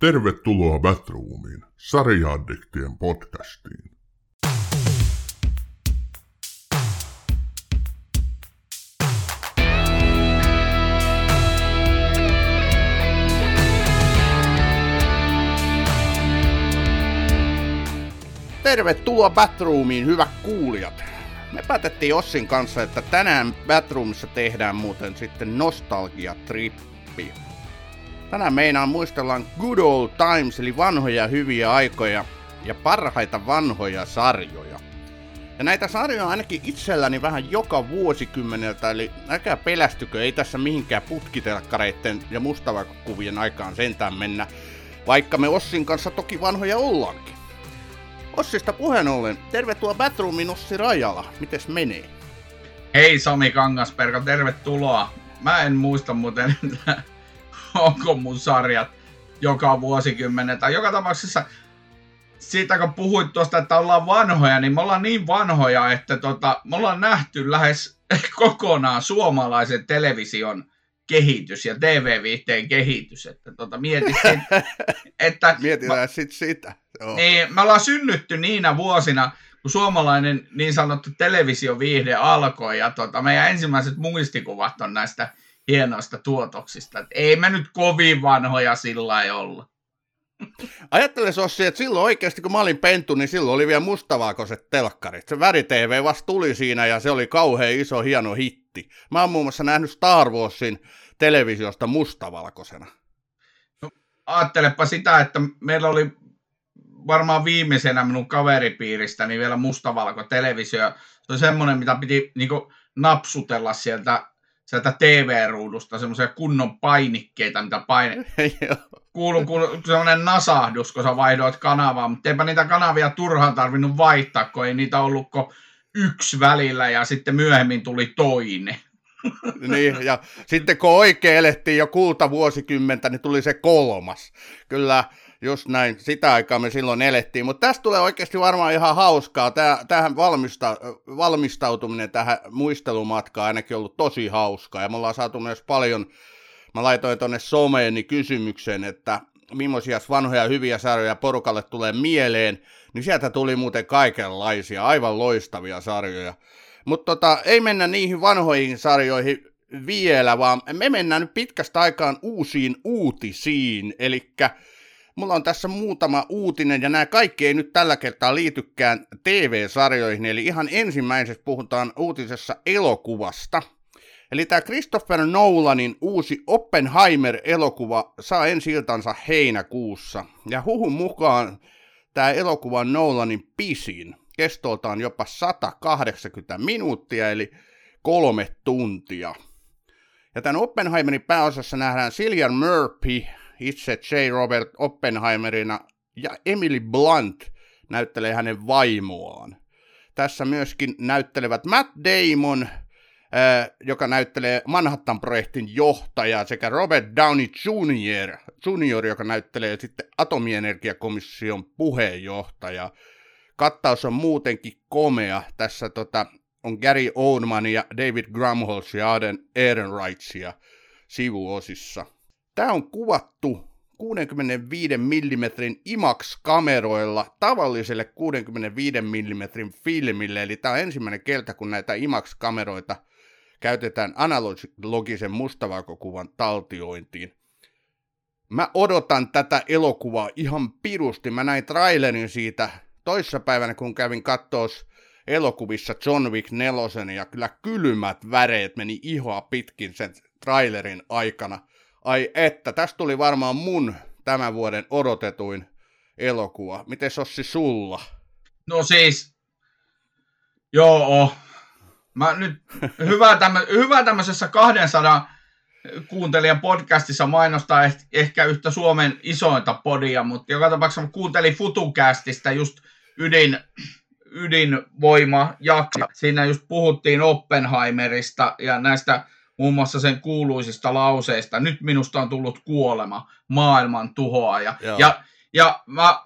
Tervetuloa Batroomiin, sarjaaddiktien podcastiin. Tervetuloa Batroomiin, hyvät kuulijat. Me päätettiin Ossin kanssa, että tänään Batroomissa tehdään muuten sitten nostalgiatrippi. Tänään meinaan muistellaan Good Old Times, eli vanhoja hyviä aikoja ja parhaita vanhoja sarjoja. Ja näitä sarjoja on ainakin itselläni vähän joka vuosikymmeneltä, eli älkää pelästykö, ei tässä mihinkään putkitelkkareitten ja mustavakuvien aikaan sentään mennä, vaikka me Ossin kanssa toki vanhoja ollaankin. Ossista puheen ollen, tervetuloa Batroomin Ossi Rajala. Mites menee? Hei Sami Kangasperko, tervetuloa. Mä en muista muuten, onko mun sarjat joka vuosikymmenen. Tai joka tapauksessa siitä kun puhuit tuosta, että ollaan vanhoja, niin me ollaan niin vanhoja, että tota, me ollaan nähty lähes kokonaan suomalaisen television kehitys ja TV-viihteen kehitys. Että tota, mietit, että... Mietitään sitten sitä. Joo. Niin, me ollaan synnytty niinä vuosina, kun suomalainen niin sanottu televisioviihde alkoi, ja tota, meidän ensimmäiset muistikuvat on näistä hienoista tuotoksista. Et ei me nyt kovin vanhoja sillä ei olla. Ajattele Sossi, että silloin oikeasti kun mä olin pentu, niin silloin oli vielä mustavaakoiset telkkarit. Se väri TV vasta tuli siinä ja se oli kauhean iso hieno hitti. Mä oon muun muassa nähnyt Star Warsin televisiosta mustavalkoisena. No, ajattelepa sitä, että meillä oli varmaan viimeisenä minun kaveripiiristä niin vielä mustavalko televisio. Se on semmoinen, mitä piti niin napsutella sieltä, sieltä TV-ruudusta, semmoisia kunnon painikkeita, mitä paine... kuuluu, kuuluu semmoinen nasahdus, kun sä vaihdoit kanavaa, mutta eipä niitä kanavia turhaan tarvinnut vaihtaa, kun ei niitä ollut yksi välillä ja sitten myöhemmin tuli toinen. niin, ja sitten kun oikein elettiin jo kulta vuosikymmentä, niin tuli se kolmas. Kyllä Just näin, sitä aikaa me silloin elettiin, mutta tästä tulee oikeasti varmaan ihan hauskaa. Tähän valmista, valmistautuminen tähän muistelumatkaan ainakin ollut tosi hauskaa, ja me ollaan saatu myös paljon, mä laitoin tuonne someeni kysymyksen, että millaisia vanhoja hyviä sarjoja porukalle tulee mieleen, niin sieltä tuli muuten kaikenlaisia, aivan loistavia sarjoja. Mutta tota, ei mennä niihin vanhoihin sarjoihin vielä, vaan me mennään nyt pitkästä aikaan uusiin uutisiin, eli Mulla on tässä muutama uutinen, ja nämä kaikki ei nyt tällä kertaa liitykään TV-sarjoihin, eli ihan ensimmäisestä puhutaan uutisessa elokuvasta. Eli tämä Christopher Nolanin uusi Oppenheimer-elokuva saa ensi iltansa heinäkuussa. Ja huhun mukaan tämä elokuva on Nolanin pisin. Kestoltaan jopa 180 minuuttia, eli kolme tuntia. Ja tämän Oppenheimerin pääosassa nähdään Cillian Murphy, itse J. Robert Oppenheimerina ja Emily Blunt näyttelee hänen vaimoaan. Tässä myöskin näyttelevät Matt Damon, äh, joka näyttelee Manhattan-projektin johtajaa, sekä Robert Downey Jr., Jr., joka näyttelee sitten atomienergiakomission puheenjohtaja. Kattaus on muutenkin komea. Tässä tota, on Gary Oldman ja David Grumholz ja Aden Ehrenreichia sivuosissa. Tämä on kuvattu 65 mm IMAX-kameroilla tavalliselle 65 mm filmille, eli tämä on ensimmäinen kerta, kun näitä IMAX-kameroita käytetään analogisen mustavakokuvan taltiointiin. Mä odotan tätä elokuvaa ihan pirusti. Mä näin trailerin siitä toissapäivänä, kun kävin kattoos elokuvissa John Wick 4, ja kyllä kylmät väreet meni ihoa pitkin sen trailerin aikana – Ai että, tästä tuli varmaan mun tämän vuoden odotetuin elokuva. Miten Sossi sulla? No siis, joo, mä nyt, hyvä, tämmö, hyvä tämmöisessä 200 kuuntelijan podcastissa mainostaa ehkä yhtä Suomen isointa podia, mutta joka tapauksessa kuuntelin Futucastista just ydin, ydinvoima jakso. Siinä just puhuttiin Oppenheimerista ja näistä muun muassa sen kuuluisista lauseista, nyt minusta on tullut kuolema, maailman tuhoaja. Joo. Ja, ja mä,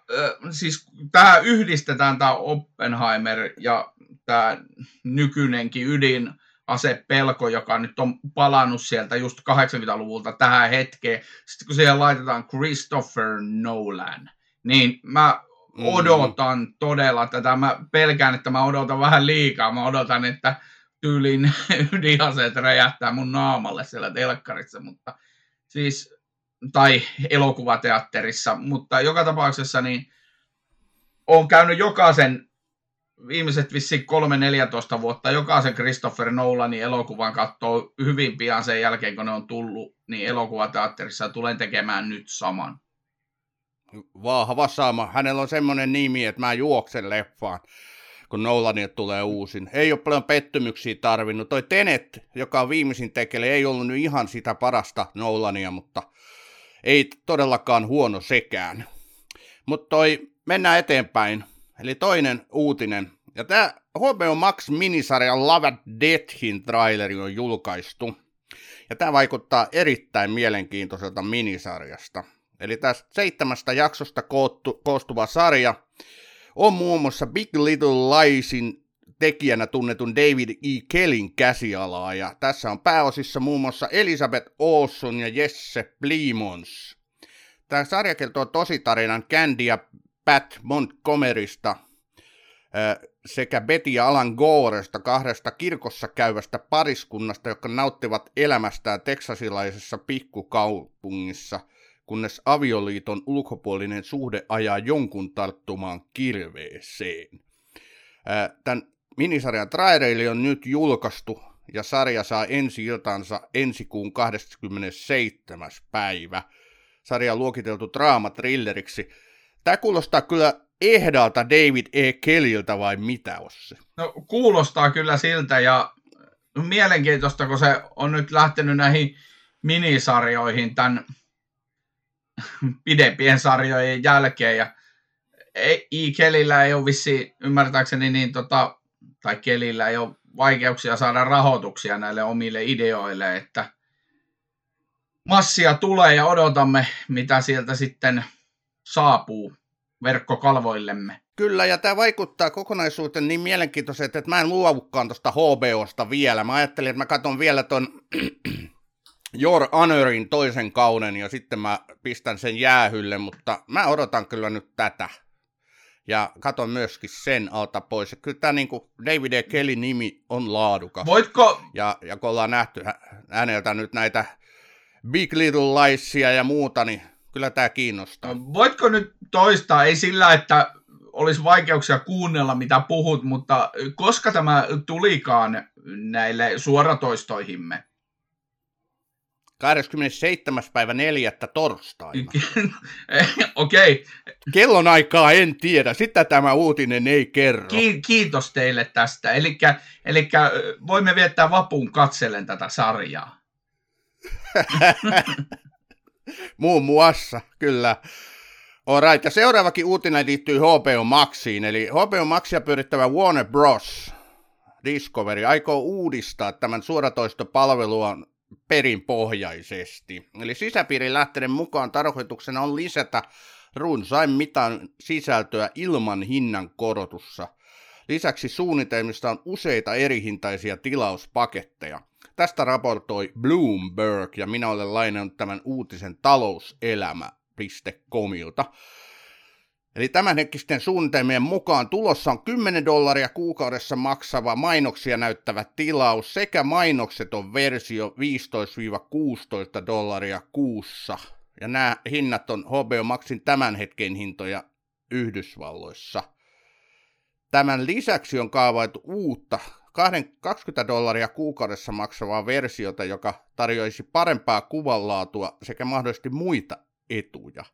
siis tämä yhdistetään tämä Oppenheimer ja tämä nykyinenkin ydin asepelko, joka nyt on palannut sieltä just 80-luvulta tähän hetkeen. Sitten kun siihen laitetaan Christopher Nolan, niin mä mm. odotan mm. todella tätä. Mä pelkään, että mä odotan vähän liikaa. Mä odotan, että tyylin ydinaseet räjähtää mun naamalle siellä telkkarissa, mutta siis, tai elokuvateatterissa, mutta joka tapauksessa niin on käynyt jokaisen viimeiset vissiin 3-14 vuotta jokaisen Christopher Nolanin elokuvan katsoo hyvin pian sen jälkeen, kun ne on tullut, niin elokuvateatterissa tulen tekemään nyt saman. Vahva sama. Hänellä on semmoinen nimi, että mä juoksen leffaan, kun Nolanit tulee uusin. Ei ole paljon pettymyksiä tarvinnut. Toi Tenet, joka on viimeisin tekele, ei ollut nyt ihan sitä parasta Nolania, mutta ei todellakaan huono sekään. Mutta toi, mennään eteenpäin. Eli toinen uutinen. Ja tämä HBO Max minisarjan Love at Deathin traileri on julkaistu. Ja tämä vaikuttaa erittäin mielenkiintoiselta minisarjasta. Eli tästä seitsemästä jaksosta koottu, koostuva sarja on muun muassa Big Little Liesin tekijänä tunnetun David E. Kellin käsialaa, ja tässä on pääosissa muun muassa Elizabeth Olson ja Jesse Plimons. Tämä sarja kertoo tositarinan Candy ja Pat Montgomerysta sekä Betty ja Alan Goresta, kahdesta kirkossa käyvästä pariskunnasta, jotka nauttivat elämästään teksasilaisessa pikkukaupungissa – kunnes avioliiton ulkopuolinen suhde ajaa jonkun tarttumaan kirveeseen. Tämän minisarjan traileili on nyt julkaistu ja sarja saa ensi iltansa ensi kuun 27. päivä. Sarja on luokiteltu draamatrilleriksi. Tämä kuulostaa kyllä ehdalta David E. Kelliltä vai mitä, Ossi? No kuulostaa kyllä siltä ja mielenkiintoista, kun se on nyt lähtenyt näihin minisarjoihin tämän pidempien sarjojen jälkeen. Ja ei, Kelillä ei ole vissi, ymmärtääkseni, niin tota, tai Kelillä ei ole vaikeuksia saada rahoituksia näille omille ideoille, että massia tulee ja odotamme, mitä sieltä sitten saapuu verkkokalvoillemme. Kyllä, ja tämä vaikuttaa kokonaisuuteen niin mielenkiintoisesti, että mä en luovukaan tuosta HBOsta vielä. Mä ajattelin, että mä katson vielä ton Your Honorin toisen kauden ja sitten mä pistän sen jäähylle, mutta mä odotan kyllä nyt tätä. Ja katon myöskin sen alta pois. Ja kyllä tämä niin David E. Kelly nimi on laadukas. Voitko... Ja, ja kun ollaan nähty häneltä nyt näitä Big Little Liesia ja muuta, niin kyllä tämä kiinnostaa. Voitko nyt toistaa, ei sillä, että olisi vaikeuksia kuunnella, mitä puhut, mutta koska tämä tulikaan näille suoratoistoihimme? 27. päivä 4. torstaina. Okei. Okay. Kellon aikaa en tiedä, sitä tämä uutinen ei kerro. Ki- kiitos teille tästä. Eli voimme viettää vapun katsellen tätä sarjaa. Muun muassa, kyllä. Alright, ja seuraavakin uutinen liittyy HBO Maxiin, eli HBO Maxia pyörittävä Warner Bros. Discovery aikoo uudistaa tämän suoratoistopalvelun perinpohjaisesti. Eli sisäpiirin lähteiden mukaan tarkoituksena on lisätä runsain mitan sisältöä ilman hinnan korotussa. Lisäksi suunnitelmista on useita erihintaisia tilauspaketteja. Tästä raportoi Bloomberg ja minä olen lainannut tämän uutisen talouselämä.comilta. Eli tämänhetkisten suunnitelmien mukaan tulossa on 10 dollaria kuukaudessa maksava mainoksia näyttävä tilaus sekä mainokseton versio 15-16 dollaria kuussa. Ja nämä hinnat on HBO Maxin tämän hetken hintoja Yhdysvalloissa. Tämän lisäksi on kaavaitu uutta 20 dollaria kuukaudessa maksavaa versiota, joka tarjoaisi parempaa kuvanlaatua sekä mahdollisesti muita etuja.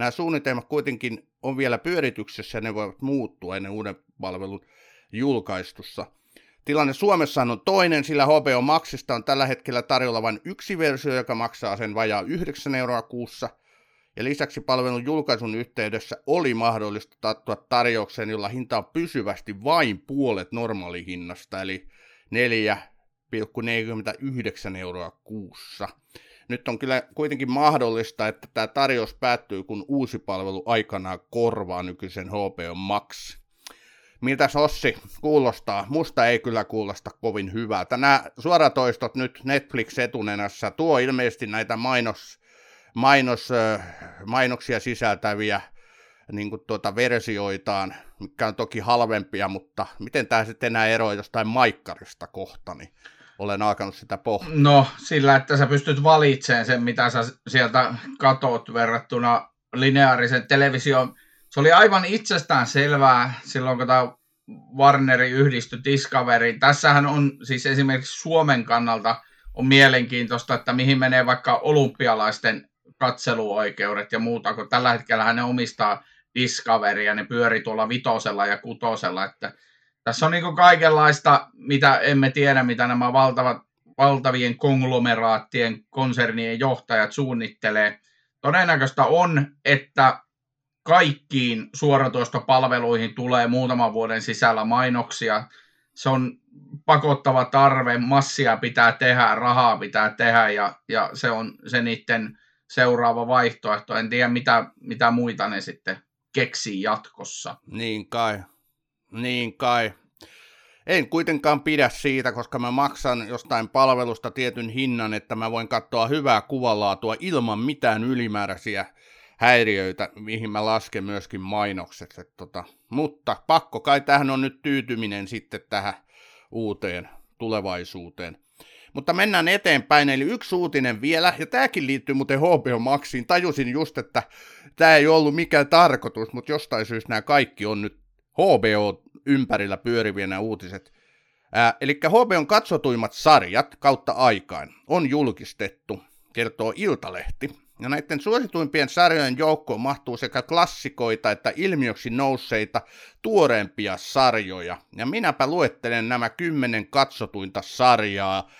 Nämä suunnitelmat kuitenkin on vielä pyörityksessä ja ne voivat muuttua ennen uuden palvelun julkaistussa. Tilanne Suomessa on toinen, sillä HBO Maxista on tällä hetkellä tarjolla vain yksi versio, joka maksaa sen vajaa 9 euroa kuussa. Ja lisäksi palvelun julkaisun yhteydessä oli mahdollista tarttua tarjoukseen, jolla hinta on pysyvästi vain puolet normaalihinnasta, eli 4,49 euroa kuussa. Nyt on kyllä kuitenkin mahdollista, että tämä tarjous päättyy, kun uusi palvelu aikanaan korvaa nykyisen HBO Max. Miltä Sossi kuulostaa? Musta ei kyllä kuulosta kovin hyvältä. Nämä suoratoistot nyt Netflix etunenässä tuo ilmeisesti näitä mainos, mainos, mainoksia sisältäviä niin kuin tuota versioitaan, mikä on toki halvempia, mutta miten tämä sitten enää eroaa jostain maikkarista kohta, niin olen alkanut sitä pohtia. No sillä, että sä pystyt valitsemaan sen, mitä sä sieltä katot verrattuna lineaarisen televisioon. Se oli aivan itsestään selvää silloin, kun tämä Warneri yhdistyi Discoveriin. Tässähän on siis esimerkiksi Suomen kannalta on mielenkiintoista, että mihin menee vaikka olympialaisten katseluoikeudet ja muuta, kun tällä hetkellä ne omistaa Discovery ja ne pyöri tuolla vitosella ja kutosella, että tässä on niin kaikenlaista, mitä emme tiedä, mitä nämä valtavat, valtavien konglomeraattien, konsernien johtajat suunnittelee. Todennäköistä on, että kaikkiin suoratoistopalveluihin tulee muutaman vuoden sisällä mainoksia. Se on pakottava tarve, massia pitää tehdä, rahaa pitää tehdä ja, ja se on se niiden seuraava vaihtoehto. En tiedä, mitä, mitä muita ne sitten keksii jatkossa. Niin kai, niin kai. En kuitenkaan pidä siitä, koska mä maksan jostain palvelusta tietyn hinnan, että mä voin katsoa hyvää kuvalaatua ilman mitään ylimääräisiä häiriöitä, mihin mä lasken myöskin mainokset. Et tota, mutta pakko kai tähän on nyt tyytyminen sitten tähän uuteen tulevaisuuteen. Mutta mennään eteenpäin, eli yksi uutinen vielä, ja tämäkin liittyy muuten HBO Maxiin. Tajusin just, että tämä ei ollut mikään tarkoitus, mutta jostain syystä nämä kaikki on nyt HBO ympärillä pyöriviä nämä uutiset. Eli HBOn katsotuimmat sarjat kautta aikaan on julkistettu, kertoo Iltalehti. Ja näiden suosituimpien sarjojen joukkoon mahtuu sekä klassikoita että ilmiöksi nousseita tuoreempia sarjoja. Ja minäpä luettelen nämä kymmenen katsotuinta sarjaa.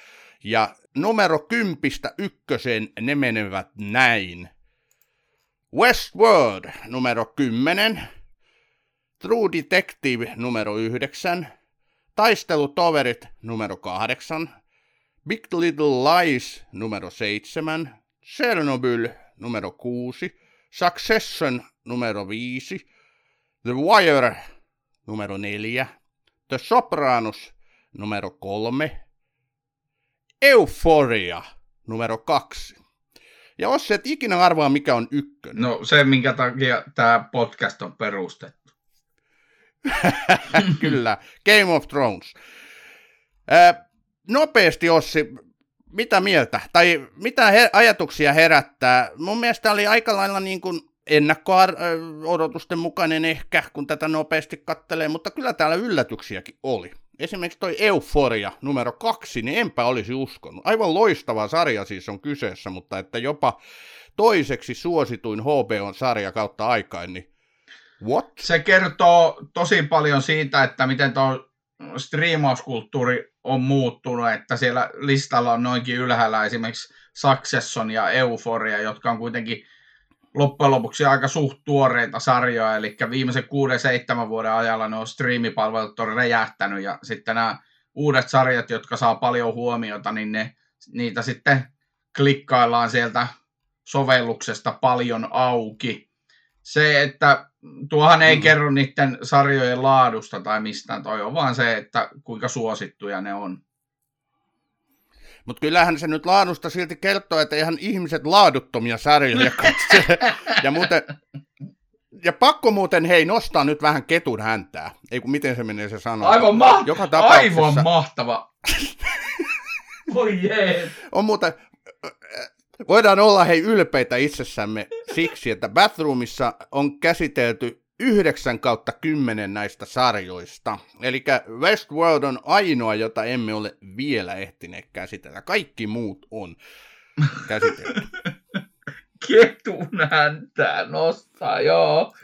Ja numero kympistä ykköseen ne menevät näin. Westworld numero 10, True Detective numero 9, Taistelutoverit numero 8, Big Little Lies numero 7, Chernobyl numero 6, Succession numero 5, The Wire numero 4, The Sopranos numero 3, Euphoria numero 2. Ja jos et ikinä arvaa, mikä on ykkönen. No se, minkä takia tämä podcast on perustettu. Kyllä, Game of Thrones. Ää, nopeasti, Ossi, mitä mieltä, tai mitä he, ajatuksia herättää? Mun mielestä oli aika lailla niin kuin ennakko-odotusten mukainen ehkä, kun tätä nopeasti kattelee, mutta kyllä täällä yllätyksiäkin oli. Esimerkiksi toi Euforia numero kaksi, niin enpä olisi uskonut. Aivan loistava sarja siis on kyseessä, mutta että jopa toiseksi suosituin HBOn sarja kautta aikaan, niin what? Se kertoo tosi paljon siitä, että miten tuo striimauskulttuuri on muuttunut, että siellä listalla on noinkin ylhäällä esimerkiksi Succession ja Euphoria, jotka on kuitenkin loppujen lopuksi aika suht tuoreita sarjoja, eli viimeisen 6-7 vuoden ajalla ne on striimipalvelut on räjähtänyt, ja sitten nämä uudet sarjat, jotka saa paljon huomiota, niin ne, niitä sitten klikkaillaan sieltä sovelluksesta paljon auki. Se, että tuohan ei mm. kerro niiden sarjojen laadusta tai mistään, toi on vaan se, että kuinka suosittuja ne on. Mutta kyllähän se nyt laadusta silti kertoo, että ihan ihmiset laaduttomia sarjoja katsele. ja muuten, ja pakko muuten, hei, nostaa nyt vähän ketun häntää. Ei kun miten se menee se sanoa. Aivan, ma- Joka tapauksessa... Aivan mahtava. Voi jee. On muuten, voidaan olla hei ylpeitä itsessämme siksi, että Bathroomissa on käsitelty 9 kautta 10 näistä sarjoista. Eli Westworld on ainoa, jota emme ole vielä ehtineet käsitellä. Kaikki muut on käsitelty. Ketun häntää nostaa, joo.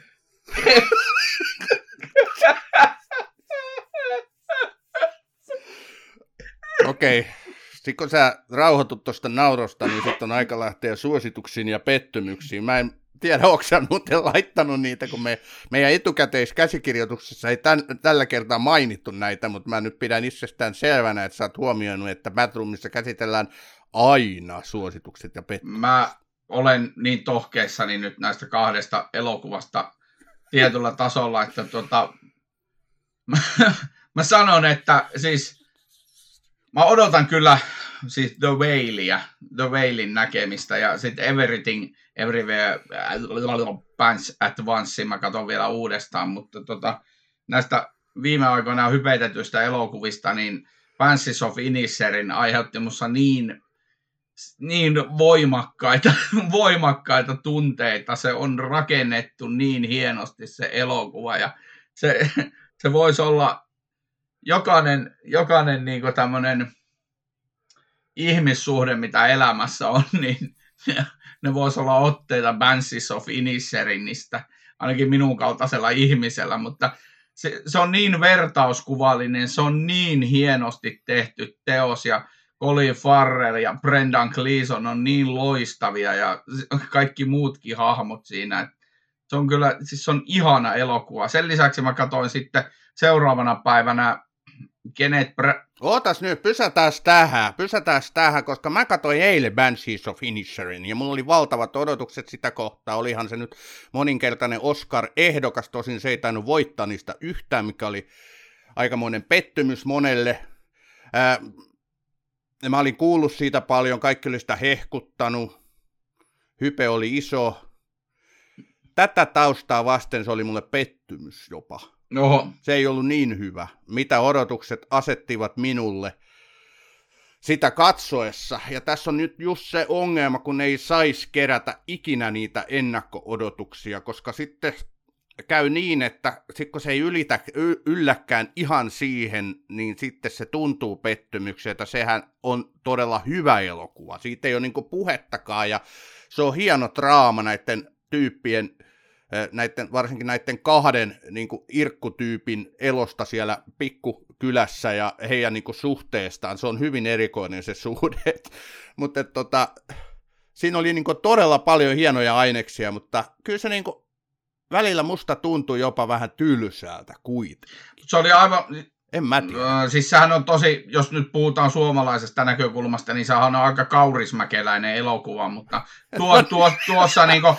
Okei. Okay. Sitten kun sä rauhoitut tuosta naurosta, niin sitten on aika lähteä suosituksiin ja pettymyksiin. Mä en tiedä, onko sä muuten laittanut niitä, kun me, meidän etukäteiskäsikirjoituksessa ei tämän, tällä kertaa mainittu näitä, mutta mä nyt pidän itsestään selvänä, että sä oot huomioinut, että Batroomissa käsitellään aina suositukset ja pettymykset. Mä olen niin tohkeissani nyt näistä kahdesta elokuvasta tietyllä tasolla, että tuota, mä, mä sanon, että siis mä odotan kyllä siis The Whalea, The Whalein näkemistä ja sitten Everything, Everywhere, Pants at Once, mä katson vielä uudestaan, mutta tota, näistä viime aikoina hypetetyistä elokuvista, niin Fancies of Inisherin aiheutti mussa niin, niin voimakkaita, voimakkaita tunteita. Se on rakennettu niin hienosti se elokuva ja se, se voisi olla jokainen, jokainen niin tämmöinen ihmissuhde, mitä elämässä on, niin ne voisi olla otteita Banshees of Inisherinistä, ainakin minun kaltaisella ihmisellä, mutta se, se on niin vertauskuvallinen, se on niin hienosti tehty teos ja Colin Farrell ja Brendan Gleeson on niin loistavia ja kaikki muutkin hahmot siinä. Se on kyllä, siis se on ihana elokuva. Sen lisäksi mä katsoin sitten seuraavana päivänä Kenneth Bra- Ootas nyt, pysätään tähän, pysätään tähän, koska mä katsoin eilen Banshees of Inisherin ja mulla oli valtavat odotukset sitä kohtaa. Olihan se nyt moninkertainen Oscar-ehdokas, tosin se ei tainnut voittaa niistä yhtään, mikä oli aikamoinen pettymys monelle. Ää, mä olin kuullut siitä paljon, kaikki oli sitä hehkuttanut, hype oli iso. Tätä taustaa vasten se oli mulle pettymys jopa. Oho. Se ei ollut niin hyvä, mitä odotukset asettivat minulle sitä katsoessa. Ja tässä on nyt just se ongelma, kun ei saisi kerätä ikinä niitä ennakko-odotuksia, koska sitten käy niin, että sit kun se ei ylitä, ylläkään ihan siihen, niin sitten se tuntuu pettymykseltä. Sehän on todella hyvä elokuva. Siitä ei ole niinku puhettakaan ja se on hieno draama näiden tyyppien näiden, varsinkin näiden kahden niin kuin irkkutyypin elosta siellä pikkukylässä ja heidän niin kuin, suhteestaan. Se on hyvin erikoinen se suhde. mutta tota, siinä oli niin kuin, todella paljon hienoja aineksia, mutta kyllä se niin kuin, välillä musta tuntui jopa vähän tylsältä kuitenkin. Se oli aivan... En mä tiedä. Siis sehän on tosi, jos nyt puhutaan suomalaisesta näkökulmasta, niin sehän on aika kaurismäkeläinen elokuva, mutta tuo, tuo, tuossa niinku,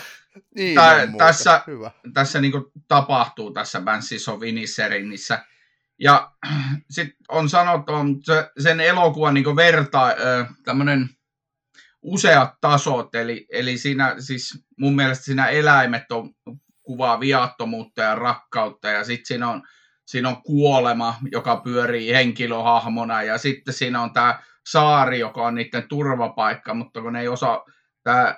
niin, muuta. tässä, Hyvä. tässä niin tapahtuu tässä Banshees of Inisherinnissä. Ja sitten on sanottu, se, sen elokuvan niin verta, tämmöinen useat tasot, eli, eli siinä siis mun mielestä siinä eläimet on kuvaa viattomuutta ja rakkautta, ja sitten siinä on, siinä on kuolema, joka pyörii henkilöhahmona, ja sitten siinä on tämä saari, joka on niiden turvapaikka, mutta kun ne ei osaa, tämä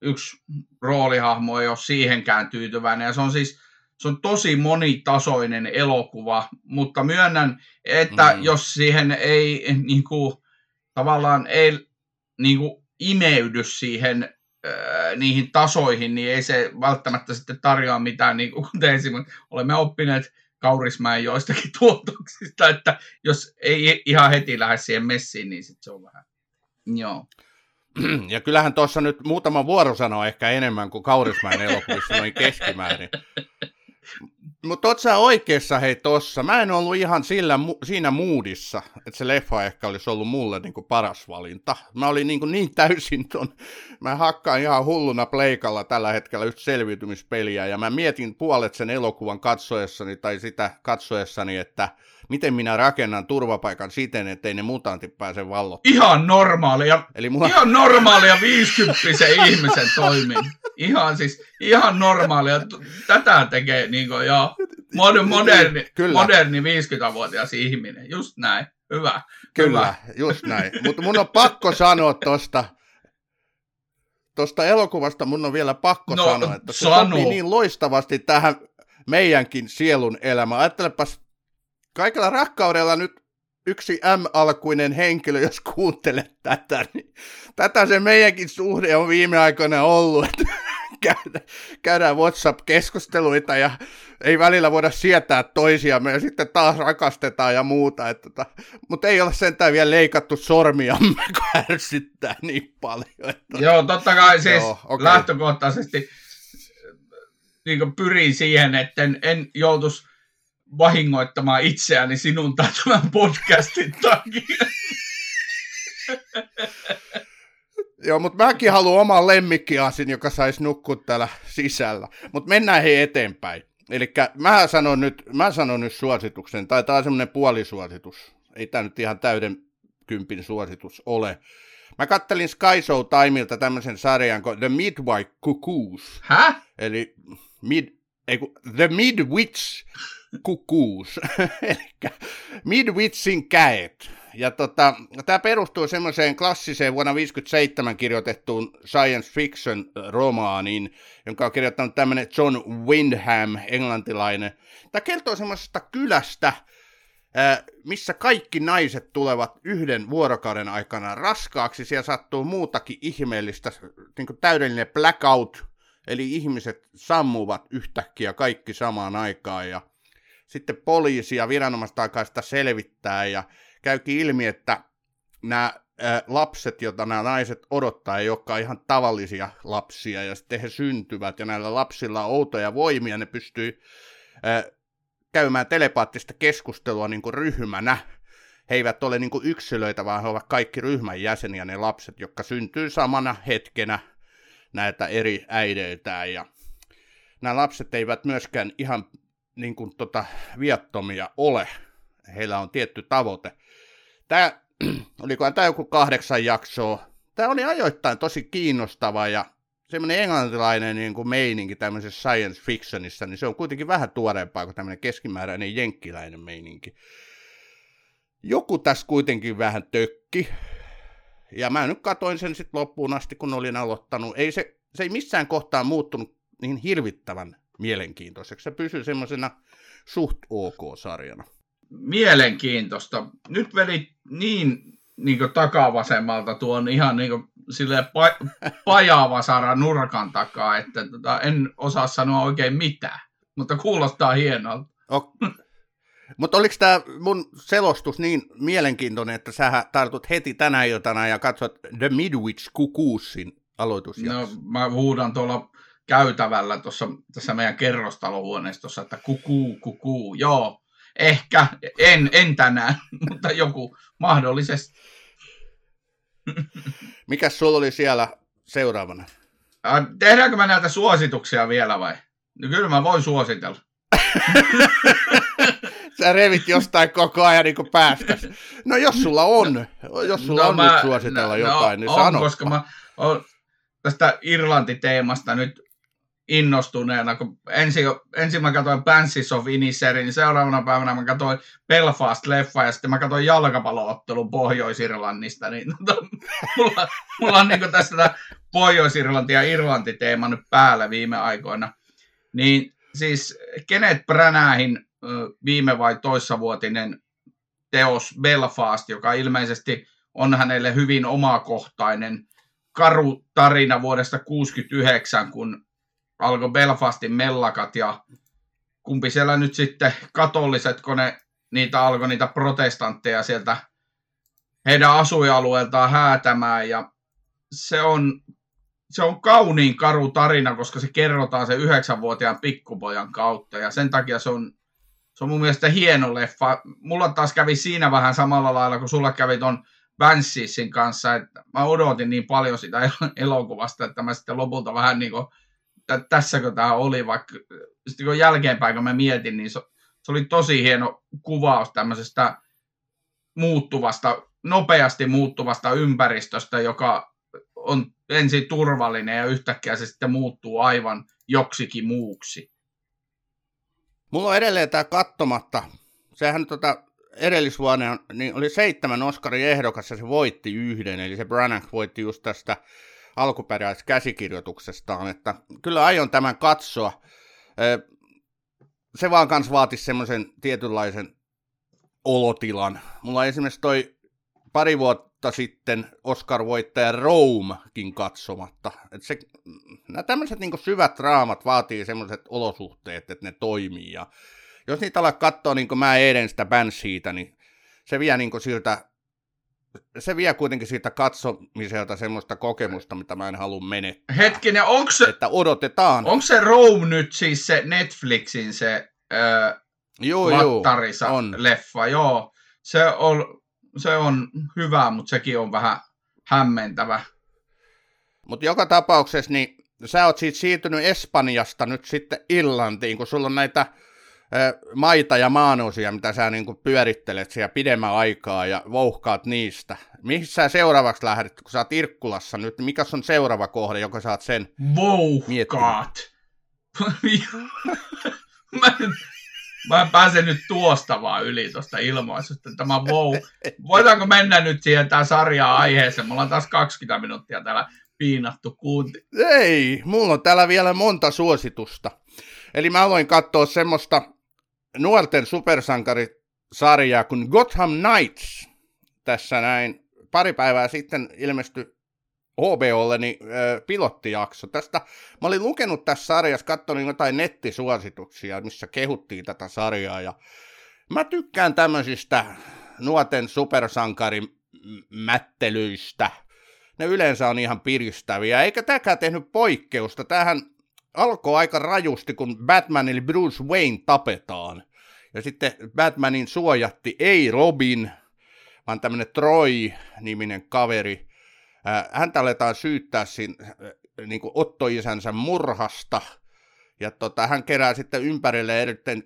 yksi roolihahmo ei ole siihenkään tyytyväinen. Ja se on siis se on tosi monitasoinen elokuva, mutta myönnän, että mm. jos siihen ei niin kuin, tavallaan ei niin kuin, imeydy siihen äh, niihin tasoihin, niin ei se välttämättä sitten tarjoa mitään, niin kuin kuten esimerkiksi olemme oppineet Kaurismäen joistakin tuotoksista, että jos ei ihan heti lähde siihen messiin, niin sitten se on vähän, joo. Ja kyllähän tuossa nyt muutama vuorosana ehkä enemmän kuin Kaurismäen elokuvissa noin keskimäärin. Mutta oot sä oikeassa hei tossa. Mä en ollut ihan sillä, siinä moodissa, että se leffa ehkä olisi ollut mulle niinku paras valinta. Mä olin niinku niin täysin ton, mä hakkaan ihan hulluna pleikalla tällä hetkellä just selviytymispeliä ja mä mietin puolet sen elokuvan katsoessani tai sitä katsoessani, että miten minä rakennan turvapaikan siten, ettei ne mutantit pääse vallottamaan. Ihan normaalia, Eli mulla... ihan normaalia 50 ihmisen toimin. Ihan siis, ihan normaalia. Tätä tekee niin kuin, joo, moderni, Kyllä. moderni 50-vuotias ihminen. Just näin. Hyvä. Kyllä, hyvä. just näin. Mutta mun on pakko sanoa tuosta, tuosta elokuvasta mun on vielä pakko no, sanoa, että se sano. sopii niin loistavasti tähän meidänkin sielun elämään. Ajattelepas kaikella rakkaudella nyt yksi M-alkuinen henkilö, jos kuuntelet tätä, niin tätä se meidänkin suhde on viime aikoina ollut, että käydään, käydään WhatsApp-keskusteluita ja ei välillä voida sietää toisiamme ja sitten taas rakastetaan ja muuta. Että, tota, mutta ei ole sentään vielä leikattu sormiamme, kun ärsyttää niin paljon. Että... Joo, totta kai siis Joo, okay. lähtökohtaisesti niin pyrin siihen, että en, en joutuisi vahingoittamaan itseäni sinun tai tämän podcastin takia. Joo, mutta mäkin haluan oman lemmikkiasin, joka saisi nukkua täällä sisällä. Mutta mennään hei eteenpäin. Eli mä sanon nyt, mä sanon nyt suosituksen, tai tämä on semmoinen puolisuositus. Ei tämä nyt ihan täyden kympin suositus ole. Mä kattelin Sky Show Timeilta tämmöisen sarjan kuin The Midwife Cuckoos. Häh? Eli mid, ei, kun, The Midwitch Cuckoos. Eli Midwitchin käet. Ja tota, tämä perustuu semmoiseen klassiseen vuonna 1957 kirjoitettuun science fiction romaaniin, jonka on kirjoittanut tämmöinen John Wyndham, englantilainen. Tämä kertoo semmoisesta kylästä, missä kaikki naiset tulevat yhden vuorokauden aikana raskaaksi. Siellä sattuu muutakin ihmeellistä, niin kuin täydellinen blackout, eli ihmiset sammuvat yhtäkkiä kaikki samaan aikaan. Ja sitten poliisi ja viranomaiset sitä selvittää ja käykin ilmi, että nämä lapset, joita nämä naiset odottaa, ei olekaan ihan tavallisia lapsia, ja sitten he syntyvät, ja näillä lapsilla on outoja voimia, ne pystyy käymään telepaattista keskustelua niin kuin ryhmänä. He eivät ole niin kuin yksilöitä, vaan he ovat kaikki ryhmän jäseniä, ne lapset, jotka syntyy samana hetkenä näitä eri äideiltään. Ja nämä lapset eivät myöskään ihan niin kuin tota, viattomia ole. Heillä on tietty tavoite. Tämä, olikohan tämä joku kahdeksan jaksoa. Tämä oli ajoittain tosi kiinnostava ja semmoinen englantilainen niin kuin meininki tämmöisessä science fictionissa, niin se on kuitenkin vähän tuoreempaa kuin tämmöinen keskimääräinen jenkkiläinen meininki. Joku tässä kuitenkin vähän tökki, ja mä nyt katoin sen sitten loppuun asti, kun olin aloittanut. Ei se, se ei missään kohtaa muuttunut niin hirvittävän mielenkiintoiseksi. Se pysyy semmoisena suht ok-sarjana. Mielenkiintoista. Nyt veli niin, niin takavasemmalta tuon ihan niin kuin, silleen pa- pajavasara nurkan takaa, että tota, en osaa sanoa oikein mitään, mutta kuulostaa hienolta. Okay. Mutta oliko tämä mun selostus niin mielenkiintoinen, että sä tartut heti tänä iltana ja katsot The Midwich Kukuusin aloitusjakso? No mä huudan tuolla käytävällä tuossa tässä meidän kerrostalohuoneistossa, että kukuu, kukuu, joo, ehkä, en, en tänään, mutta joku mahdollisesti. Mikäs sulla oli siellä seuraavana? Tehdäänkö mä näitä suosituksia vielä vai? No kyllä mä voin suositella. Sä revit jostain koko ajan niin päästäs. No jos sulla on, jos sulla no, on mä, nyt suositella no, jotain, niin on, sano. koska mä olen tästä Irlanti-teemasta nyt innostuneena, kun ensin, ensin mä katsoin Banshees of Inisherin, niin seuraavana päivänä mä katsoin Belfast-leffa ja sitten mä katsoin jalkapalloottelun Pohjois-Irlannista, niin tota, mulla, mulla on niin tästä Pohjois-Irlanti ja Irlanti-teema nyt päällä viime aikoina. Niin siis Kenneth Branahin viime vai toissavuotinen teos Belfast, joka ilmeisesti on hänelle hyvin omakohtainen karu tarina vuodesta 1969, kun alkoi Belfastin mellakat ja kumpi siellä nyt sitten katolliset, kun ne, niitä alkoi niitä protestantteja sieltä heidän asuinalueeltaan häätämään ja se on, se on kauniin karu tarina, koska se kerrotaan se yhdeksänvuotiaan pikkupojan kautta ja sen takia se on, se on mun mielestä hieno leffa. Mulla taas kävi siinä vähän samalla lailla, kun sulla kävi ton Bansheesin kanssa, että mä odotin niin paljon sitä elokuvasta, että mä sitten lopulta vähän niin kuin että tässäkö tämä oli, vaikka sitten kun jälkeenpäin kun mä mietin, niin se, se oli tosi hieno kuvaus tämmöisestä muuttuvasta, nopeasti muuttuvasta ympäristöstä, joka on ensin turvallinen ja yhtäkkiä se sitten muuttuu aivan joksikin muuksi. Mulla on edelleen tämä kattomatta. Sehän tota, edellisvuonna niin oli seitsemän Oscarin ehdokas ja se voitti yhden, eli se Branagh voitti just tästä alkuperäiskäsikirjoituksestaan, että kyllä aion tämän katsoa. Se vaan kans vaatisi semmoisen tietynlaisen olotilan. Mulla esimerkiksi toi pari vuotta sitten Oscar-voittaja Romekin katsomatta. Et se, nämä tämmöiset niin syvät draamat vaatii semmoiset olosuhteet, että ne toimii. Ja jos niitä alat katsoa niin kuin mä eilen sitä Bansheeta, niin se vie niin siltä se vie kuitenkin siitä katsomiselta semmoista kokemusta, mitä mä en halua menettää. Hetkinen, onko se... Että odotetaan. Onko se Rome nyt siis se Netflixin se äh, joo, joo, on. leffa? Joo, se on, se on hyvä, mutta sekin on vähän hämmentävä. Mutta joka tapauksessa, niin sä oot siitä siirtynyt Espanjasta nyt sitten Irlantiin, kun sulla on näitä maita ja maanosia, mitä sä niin pyörittelet siellä pidemmän aikaa ja vouhkaat niistä. Mihin sä seuraavaksi lähdet, kun sä oot Irkkulassa nyt, niin mikä on seuraava kohde, joka saat sen Vouhkaat! mä, en, mä en pääse nyt tuosta vaan yli tuosta ilmaisusta. Tämä wow. Voidaanko mennä nyt siihen tämä sarjaa aiheeseen? Me ollaan taas 20 minuuttia täällä piinattu kuunti. Ei, mulla on täällä vielä monta suositusta. Eli mä aloin katsoa semmoista nuorten supersankarisarjaa kuin Gotham Knights. Tässä näin pari päivää sitten ilmestyi HBOlle niin, pilottijakso. Tästä, mä olin lukenut tässä sarjassa, katsonut jotain nettisuosituksia, missä kehuttiin tätä sarjaa. Ja mä tykkään tämmöisistä nuorten supersankarimättelyistä. Ne yleensä on ihan piristäviä, eikä tämäkään tehnyt poikkeusta. Tähän alkoi aika rajusti, kun Batman eli Bruce Wayne tapetaan. Ja sitten Batmanin suojatti ei Robin, vaan tämmöinen Troy-niminen kaveri. Häntä aletaan syyttää siinä, niin kuin Otto-isänsä murhasta. Ja tota, hän kerää sitten ympärille eritten,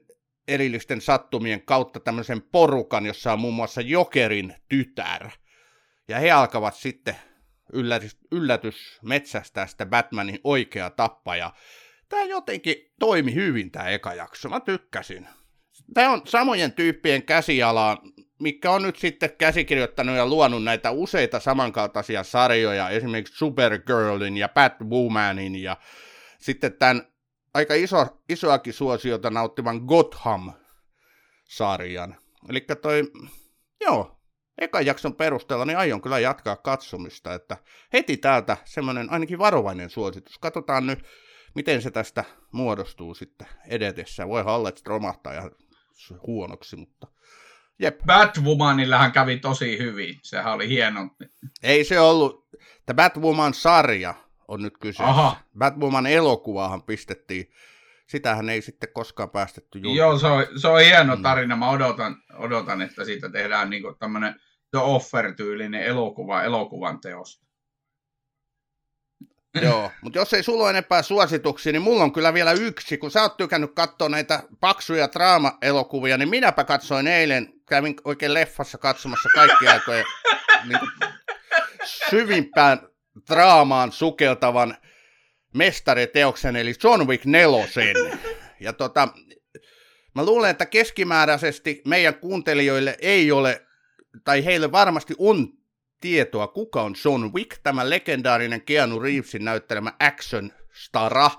erillisten sattumien kautta tämmöisen porukan, jossa on muun muassa Jokerin tytär. Ja he alkavat sitten yllätys, yllätys metsästää sitä Batmanin oikea tappaja. Tämä jotenkin toimi hyvin tämä eka jakso, mä tykkäsin. Tämä on samojen tyyppien käsialaa, mikä on nyt sitten käsikirjoittanut ja luonut näitä useita samankaltaisia sarjoja, esimerkiksi Supergirlin ja Batwomanin ja sitten tämän aika iso, isoakin suosiota nauttivan Gotham-sarjan. Eli toi, joo, ekan jakson perusteella niin aion kyllä jatkaa katsomista, että heti täältä semmoinen ainakin varovainen suositus. Katsotaan nyt, miten se tästä muodostuu sitten edetessä. Voi olla, että romahtaa ja huonoksi, mutta Jep. Batwomanillähän kävi tosi hyvin. Sehän oli hieno. Ei se ollut. Tämä Batwoman-sarja on nyt kyseessä. Aha. Batwoman elokuvahan pistettiin. Sitähän ei sitten koskaan päästetty julkaisemaan. Joo, se on, se on hieno mm. tarina. Mä odotan, odotan että siitä tehdään niin tämmöinen The Offer-tyylinen elokuva elokuvan teosta. Joo, mutta jos ei sulla ole enempää suosituksia, niin mulla on kyllä vielä yksi. Kun sä oot tykännyt katsoa näitä paksuja draama-elokuvia, niin minäpä katsoin eilen, kävin oikein leffassa katsomassa kaikki aikojen niin syvimpään draamaan sukeltavan mestariteoksen, eli John Wick nelosen. Ja tota, mä luulen, että keskimääräisesti meidän kuuntelijoille ei ole, tai heille varmasti on tietoa, kuka on John Wick, tämä legendaarinen Keanu Reevesin näyttelemä action-stara,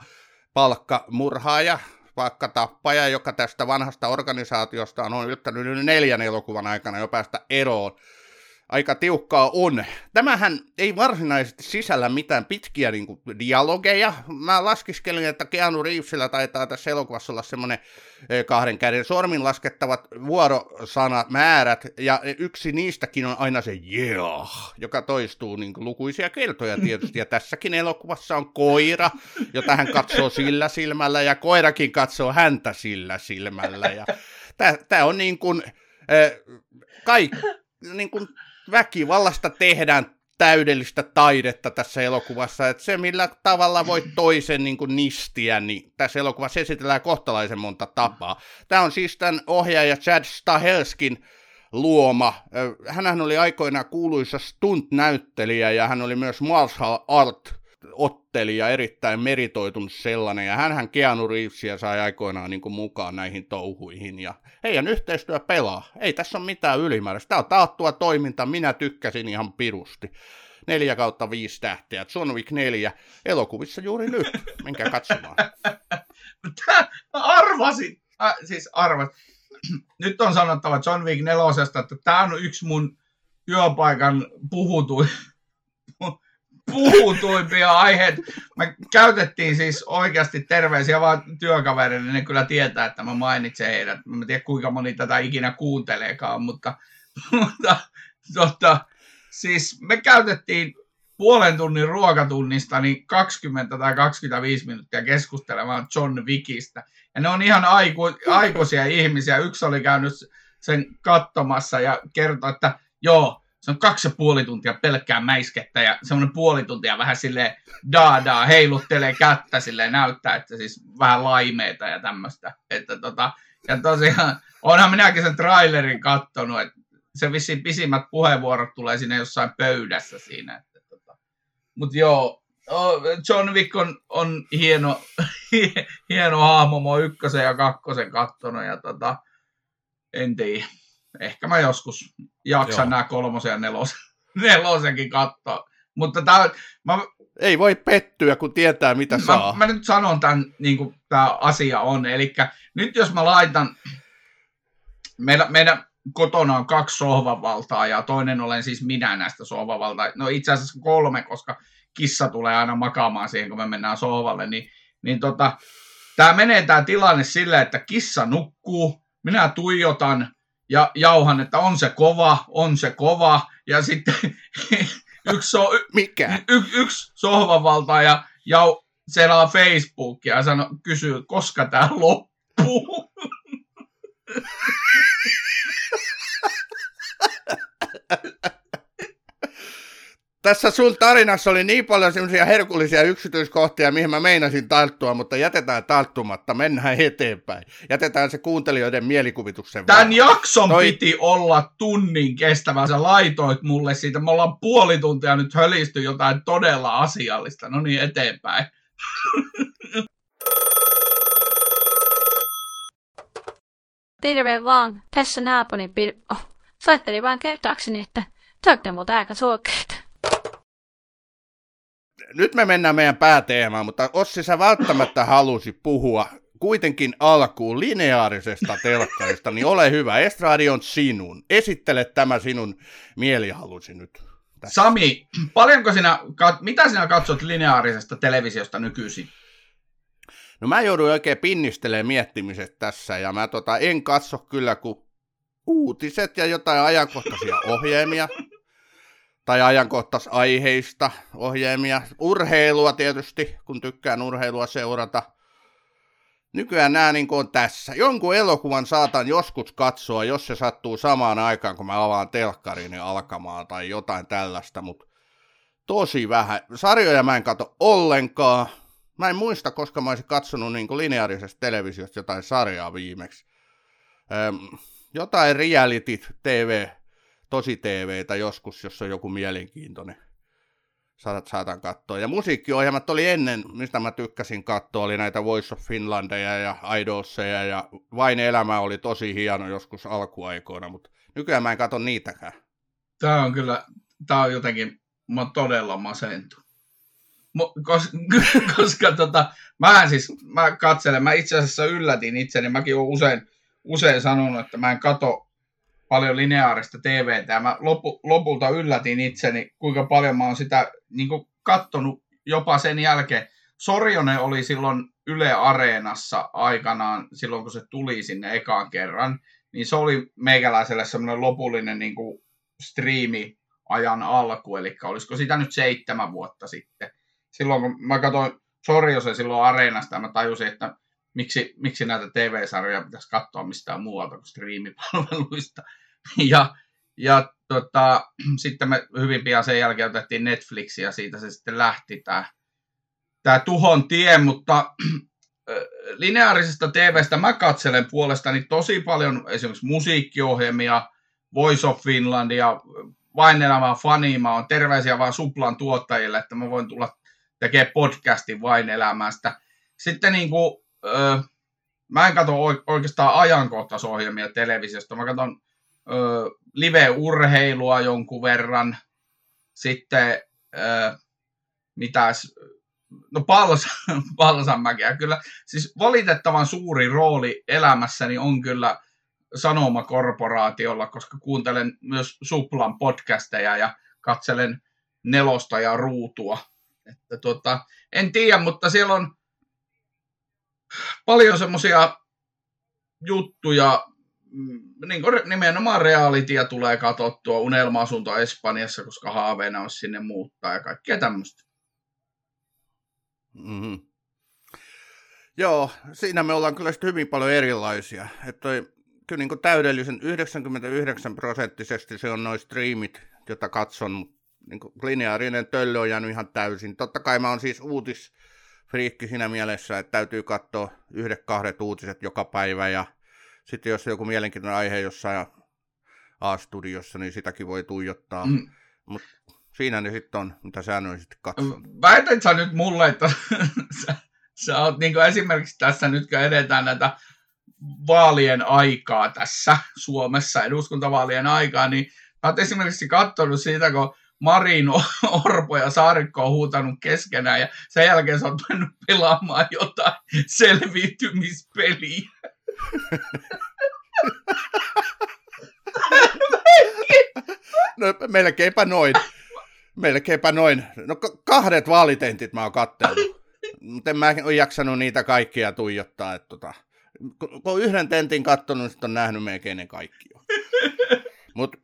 palkkamurhaaja, vaikka tappaja, joka tästä vanhasta organisaatiosta on yrittänyt neljän elokuvan aikana jo päästä eroon aika tiukkaa on. Tämähän ei varsinaisesti sisällä mitään pitkiä niin kuin, dialogeja. Mä laskiskelin, että Keanu Reevesillä taitaa tässä elokuvassa olla semmoinen eh, kahden käden sormin laskettavat vuorosanamäärät, ja yksi niistäkin on aina se yeah, joka toistuu niin kuin, lukuisia kertoja tietysti. Ja tässäkin elokuvassa on koira, jota hän katsoo sillä silmällä, ja koirakin katsoo häntä sillä silmällä. Ja tämä on niin kuin, eh, kaikki, niin kuin väkivallasta tehdään täydellistä taidetta tässä elokuvassa, että se millä tavalla voi toisen niin kuin nistiä, niin tässä elokuvassa esitellään kohtalaisen monta tapaa. Tämä on siis tämän ohjaaja Chad Stahelskin luoma. Hänhän oli aikoinaan kuuluisa stunt-näyttelijä ja hän oli myös martial art ottelija, erittäin meritoitunut sellainen, ja hän Keanu Reevesia sai aikoinaan niin kuin mukaan näihin touhuihin, ja heidän yhteistyö pelaa. Ei tässä ole mitään ylimääräistä. Tämä on taattua toiminta, minä tykkäsin ihan pirusti. 4 kautta 5 tähteä, John Wick 4, elokuvissa juuri nyt. Menkää katsomaan. arvasin, äh, siis arvas. Nyt on sanottava John Wick 4, että tämä on yksi mun työpaikan puhutuin puhutuimpia aiheita. Me käytettiin siis oikeasti terveisiä vaan työkavereille, ne kyllä tietää, että mä mainitsen heidät. Mä en tiedä kuinka moni tätä ikinä kuunteleekaan, mutta, mutta tota, siis me käytettiin puolen tunnin ruokatunnista niin 20 tai 25 minuuttia keskustelemaan John Wickistä. Ja ne on ihan aiku, aikuisia ihmisiä. Yksi oli käynyt sen katsomassa ja kertoi, että joo, se on kaksi ja puoli tuntia pelkkää mäiskettä ja semmoinen puoli tuntia vähän silleen daadaa, heiluttelee kättä silleen näyttää, että siis vähän laimeita ja tämmöistä. Että tota, ja tosiaan, onhan minäkin sen trailerin kattonut, että se vissiin pisimmät puheenvuorot tulee sinne jossain pöydässä siinä. Että tota. Mutta joo, John Wick on, on hieno, hieno hahmo, mä oon ykkösen ja kakkosen kattonut ja tota, en tiedä. Ehkä mä joskus jaksan Joo. nämä kolmosen ja nelosen, nelosenkin katsoa. Mutta tää, mä, ei voi pettyä, kun tietää, mitä mä, saa. Mä nyt sanon tämän, niin kuin tämä asia on. Eli nyt jos mä laitan, meidän, meidän kotona on kaksi sohvavaltaa ja toinen olen siis minä näistä sohvavaltaa. No itse asiassa kolme, koska kissa tulee aina makaamaan siihen, kun me mennään sohvalle. Niin, niin tota, tämä menee tämä tilanne sillä, että kissa nukkuu, minä tuijotan ja jauhan, että on se kova, on se kova. Ja sitten yksi, so, Mikä? Y, yksi sohvavaltaaja jau, selaa Facebookia ja sano, kysyy, koska tämä loppuu. Tässä sun tarinassa oli niin paljon semmoisia herkullisia yksityiskohtia, mihin mä meinasin tarttua, mutta jätetään tarttumatta, mennään eteenpäin. Jätetään se kuuntelijoiden mielikuvituksen Tämän vaan. jakson Toi... piti olla tunnin kestävä, sä laitoit mulle siitä, me ollaan puoli tuntia nyt hölisty jotain todella asiallista, no niin eteenpäin. Terve vaan, tässä naapuri pil... Oh, soittelin vaan kertaakseni, että te olette multa aika suokeita nyt me mennään meidän pääteemaan, mutta Ossi, sä välttämättä halusi puhua kuitenkin alkuun lineaarisesta telkkarista, niin ole hyvä. Estradi on sinun. Esittele tämä sinun mielihalusi nyt. Tässä. Sami, paljonko sinä, mitä sinä katsot lineaarisesta televisiosta nykyisin? No mä joudun oikein pinnistelemään miettimiset tässä, ja mä tota, en katso kyllä kuin uutiset ja jotain ajankohtaisia ohjelmia tai ajankohtaisaiheista ohjelmia. Urheilua tietysti, kun tykkään urheilua seurata. Nykyään nämä niin on tässä. Jonkun elokuvan saatan joskus katsoa, jos se sattuu samaan aikaan, kun mä avaan telkkarin niin alkamaan tai jotain tällaista, mutta tosi vähän. Sarjoja mä en katso ollenkaan. Mä en muista, koska mä olisin katsonut niin lineaarisesta televisiosta jotain sarjaa viimeksi. Öm, jotain reality TV tosi TVtä joskus, jos on joku mielenkiintoinen. Saatat, saatan katsoa. Ja musiikkiohjelmat oli ennen, mistä mä tykkäsin katsoa, oli näitä Voice of Finlandeja ja Idolseja ja Vain elämä oli tosi hieno joskus alkuaikoina, mutta nykyään mä en katso niitäkään. Tämä on kyllä, tämä on jotenkin, mä todella masentu. Koska, koska tota, mä siis, mä katselen, mä itse asiassa yllätin itseni, mäkin olen usein, usein sanonut, että mä en kato paljon lineaarista TVtä ja mä lopu, lopulta yllätin itseni, kuinka paljon mä oon sitä niin kattonut jopa sen jälkeen. Sorjonen oli silloin Yle Areenassa aikanaan, silloin kun se tuli sinne ekaan kerran, niin se oli meikäläiselle semmoinen lopullinen niin kuin striimi ajan alku, eli olisiko sitä nyt seitsemän vuotta sitten. Silloin kun mä katsoin Sorjosen silloin Areenasta mä tajusin, että miksi, miksi näitä TV-sarjoja pitäisi katsoa mistään muualta kuin striimipalveluista. Ja, ja tota, sitten me hyvin pian sen jälkeen otettiin Netflix ja siitä se sitten lähti tämä, tämä tuhon tie, mutta lineaarisesta TVstä mä katselen puolestani tosi paljon esimerkiksi musiikkiohjelmia, Voice of Finlandia, vain elämää fani, mä oon terveisiä vaan Suplan tuottajille, että mä voin tulla tekemään podcastin vain elämästä. Sitten niin kuin, öö, mä en katso oikeastaan ajankohtaisohjelmia televisiosta, mä katson öö, live-urheilua jonkun verran, sitten öö, mitäs, no pals, palsamäkeä kyllä, siis valitettavan suuri rooli elämässäni on kyllä Sanomakorporaatiolla, koska kuuntelen myös Suplan podcasteja ja katselen nelosta ja ruutua. Että tuota, en tiedä, mutta siellä on paljon semmoisia juttuja, mm, niin kuin nimenomaan realitia tulee katsottua, unelma-asunto Espanjassa, koska haaveena olisi sinne muuttaa ja kaikkea tämmöistä. Mm-hmm. Joo, siinä me ollaan kyllä hyvin paljon erilaisia. Että toi kyllä niin kuin täydellisen 99 prosenttisesti se on noin streamit, jota katson, mutta niin lineaarinen töllö on jäänyt ihan täysin. Totta kai mä oon siis uutisfriikki siinä mielessä, että täytyy katsoa yhdet kahdet uutiset joka päivä ja sitten jos on joku mielenkiintoinen aihe jossain A-studiossa, niin sitäkin voi tuijottaa. Mm. Mutta siinä ne sitten on, mitä säännöllisesti katson. Väität sä nyt mulle, että sä, sä oot niin esimerkiksi tässä nyt, kun edetään näitä vaalien aikaa tässä Suomessa, eduskuntavaalien aikaa, niin mä oot esimerkiksi katsonut siitä, kun Marin Orpo ja Saarikko on huutanut keskenään ja sen jälkeen sä oot mennyt pelaamaan jotain selviytymispeliä. no melkeinpä noin. Melkeinpä noin. No kahdet vaalitentit mä oon kattellut. Mutta en mä ole jaksanut niitä kaikkia tuijottaa. Että tota, kun yhden tentin kattonut, niin on nähnyt melkein ne kaikki jo. Mut,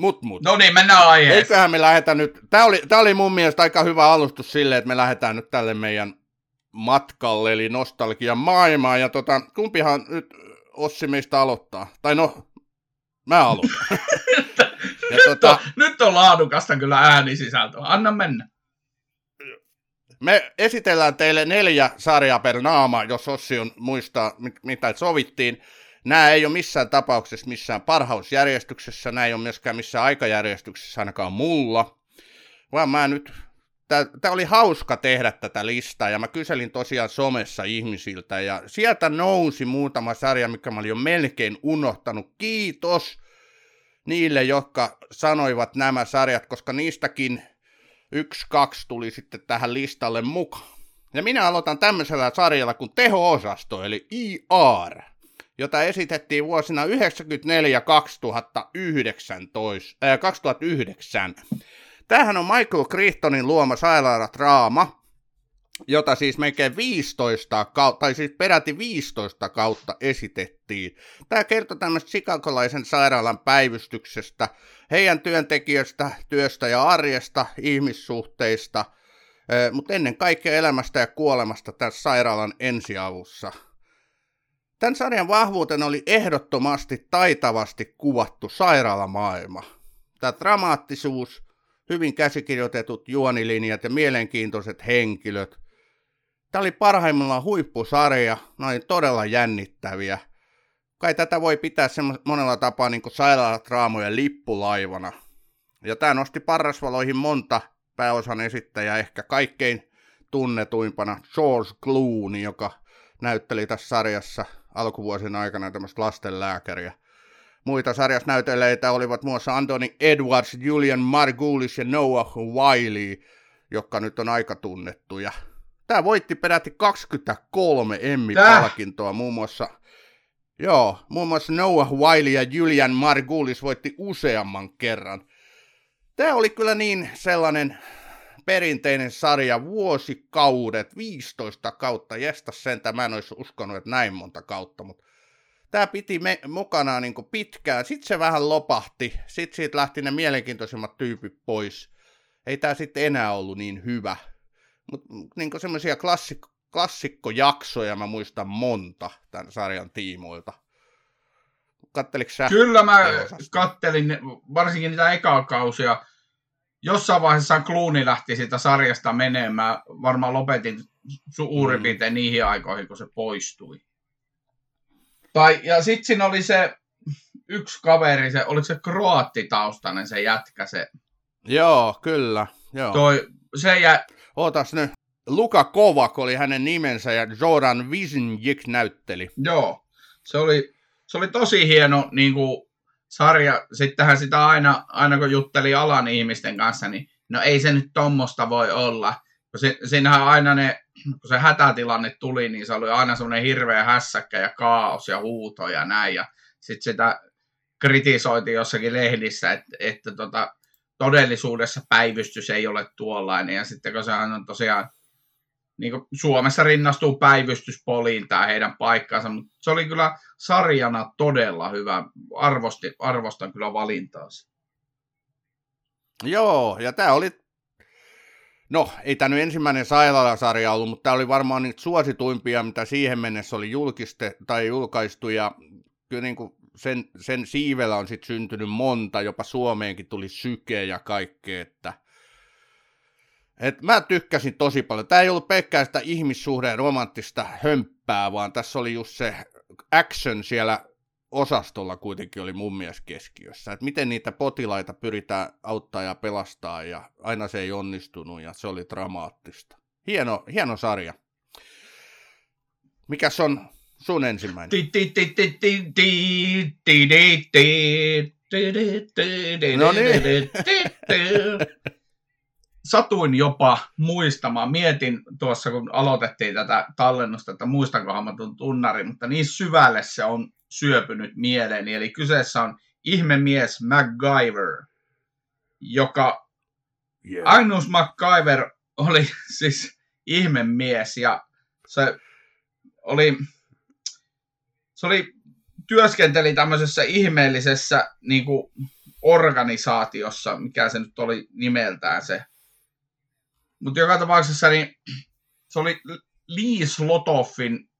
mut, mut. No niin, mennään aiheeseen. Eiköhän me lähdetä nyt, tää oli, tää oli mun mielestä aika hyvä alustus sille, että me lähdetään nyt tälle meidän matkalle, eli nostalgian maailmaan. Ja tota, kumpihan nyt Ossi meistä aloittaa? Tai no, mä aloitan. ja nyt, tota, on, nyt on laadukasta kyllä äänisisältöä. Anna mennä. Me esitellään teille neljä sarjaa per naama, jos Ossi on muistaa, mitä sovittiin. Nämä ei ole missään tapauksessa missään parhausjärjestyksessä, nämä ei ole myöskään missään aikajärjestyksessä ainakaan mulla, vaan mä nyt tämä oli hauska tehdä tätä listaa, ja mä kyselin tosiaan somessa ihmisiltä, ja sieltä nousi muutama sarja, mikä mä olin jo melkein unohtanut. Kiitos niille, jotka sanoivat nämä sarjat, koska niistäkin yksi, kaksi tuli sitten tähän listalle mukaan. Ja minä aloitan tämmöisellä sarjalla kuin teho-osasto, eli IR, jota esitettiin vuosina 1994-2009. Äh, 2009. Tämähän on Michael Crichtonin luoma sairaaladraama, jota siis melkein 15 kautta, tai siis peräti 15 kautta esitettiin. Tämä kertoo tämmöistä sikakolaisen sairaalan päivystyksestä, heidän työntekijöistä, työstä ja arjesta, ihmissuhteista, mutta ennen kaikkea elämästä ja kuolemasta tässä sairaalan ensiavussa. Tämän sarjan vahvuutena oli ehdottomasti taitavasti kuvattu sairaalamaailma. Tämä dramaattisuus, hyvin käsikirjoitetut juonilinjat ja mielenkiintoiset henkilöt. Tämä oli parhaimmillaan huippusarja, noin todella jännittäviä. Kai tätä voi pitää monella tapaa niin kuin sairaalatraamojen lippulaivana. Ja tämä nosti parrasvaloihin monta pääosan esittäjää, ehkä kaikkein tunnetuimpana George Clooney, joka näytteli tässä sarjassa alkuvuosien aikana tämmöistä lastenlääkäriä. Muita sarjasnäyteleitä olivat muassa Anthony Edwards, Julian Margulis ja Noah Wiley, jotka nyt on aika tunnettuja. Tämä voitti peräti 23 Emmy-palkintoa, muun muassa Joo, muun muassa Noah Wiley ja Julian Margulis voitti useamman kerran. Tämä oli kyllä niin sellainen perinteinen sarja, vuosikaudet, 15 kautta, jesta sentä, mä en olisi uskonut, että näin monta kautta, mutta tämä piti me, mukanaan niin pitkään. Sitten se vähän lopahti. Sitten siitä lähti ne mielenkiintoisimmat tyypit pois. Ei tämä sitten enää ollut niin hyvä. Mutta niin semmoisia klassik, klassikkojaksoja mä muistan monta tämän sarjan tiimoilta. Katteliko sä? Kyllä mä kattelin varsinkin niitä ekaa kausia. Jossain vaiheessa Kluuni lähti siitä sarjasta menemään. Varmaan lopetin suurin mm. piirtein niihin aikoihin, kun se poistui. Tai, ja sitten siinä oli se yksi kaveri, se, oliko se kroattitaustainen se jätkä, se... Joo, kyllä. Joo. Toi, se jä... Ootas nyt. Luka Kovak oli hänen nimensä ja Jordan Visinjik näytteli. Joo, se oli, se oli tosi hieno niin kuin, sarja. Sittenhän sitä aina, aina kun jutteli alan ihmisten kanssa, niin no ei se nyt tommosta voi olla. Si, siinähän aina ne kun se hätätilanne tuli, niin se oli aina semmoinen hirveä hässäkkä ja kaos ja huuto ja näin. Ja sitten sitä kritisoitiin jossakin lehdissä, että, että tota, todellisuudessa päivystys ei ole tuollainen. Ja sitten kun se on tosiaan, niin kuin Suomessa rinnastuu päivystyspoliin tämä heidän paikkansa, mutta se oli kyllä sarjana todella hyvä. Arvosti, arvostan kyllä valintaasi. Joo, ja tämä oli No, ei tämä nyt ensimmäinen sairaalasarja ollut, mutta tämä oli varmaan niitä suosituimpia, mitä siihen mennessä oli julkiste, tai julkaistu, ja kyllä niin kuin sen, sen siivellä on sitten syntynyt monta, jopa Suomeenkin tuli syke ja kaikkea, että et mä tykkäsin tosi paljon. Tämä ei ollut pelkkää sitä ihmissuhden romanttista hömppää, vaan tässä oli just se action siellä osastolla kuitenkin oli mun mielestä keskiössä. Että miten niitä potilaita pyritään auttaa ja pelastaa ja aina se ei onnistunut ja se oli dramaattista. Hieno, hieno sarja. Mikäs on sun ensimmäinen? No niin. Satuin jopa muistamaan, mietin tuossa kun aloitettiin tätä tallennusta, että muistankohan mä tuon tunnari, mutta niin syvälle se on syöpynyt mieleeni. Eli kyseessä on ihmemies MacGyver, joka yeah. Agnus MacGyver oli siis ihmemies ja se oli, se oli työskenteli tämmöisessä ihmeellisessä niin kuin, organisaatiossa, mikä se nyt oli nimeltään se. Mutta joka tapauksessa niin, se oli Lee Slotoffin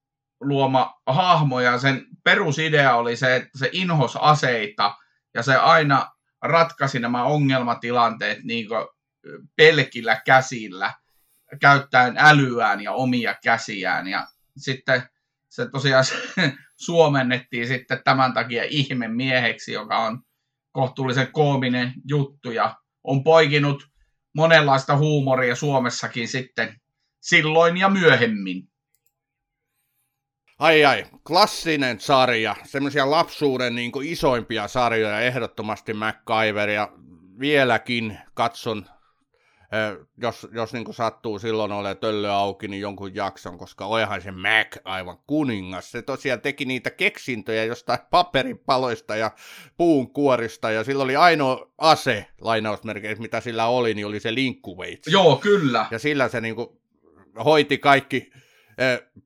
luoma hahmo ja sen perusidea oli se, että se inhos aseita ja se aina ratkaisi nämä ongelmatilanteet niin pelkillä käsillä, käyttäen älyään ja omia käsiään. Ja sitten se tosiaan suomennettiin sitten tämän takia ihme mieheksi, joka on kohtuullisen koominen juttu ja on poikinut monenlaista huumoria Suomessakin sitten silloin ja myöhemmin. Ai ai, klassinen sarja, semmoisia lapsuuden niin isoimpia sarjoja, ehdottomasti MacGyver, ja vieläkin katson, jos, jos niin sattuu silloin ole töllö auki, niin jonkun jakson, koska olihan se Mac aivan kuningas. Se tosiaan teki niitä keksintöjä jostain paperipaloista ja puun kuorista, ja sillä oli ainoa ase, lainausmerkeissä, mitä sillä oli, niin oli se linkkuveitsi. Joo, kyllä. Ja sillä se niin kuin hoiti kaikki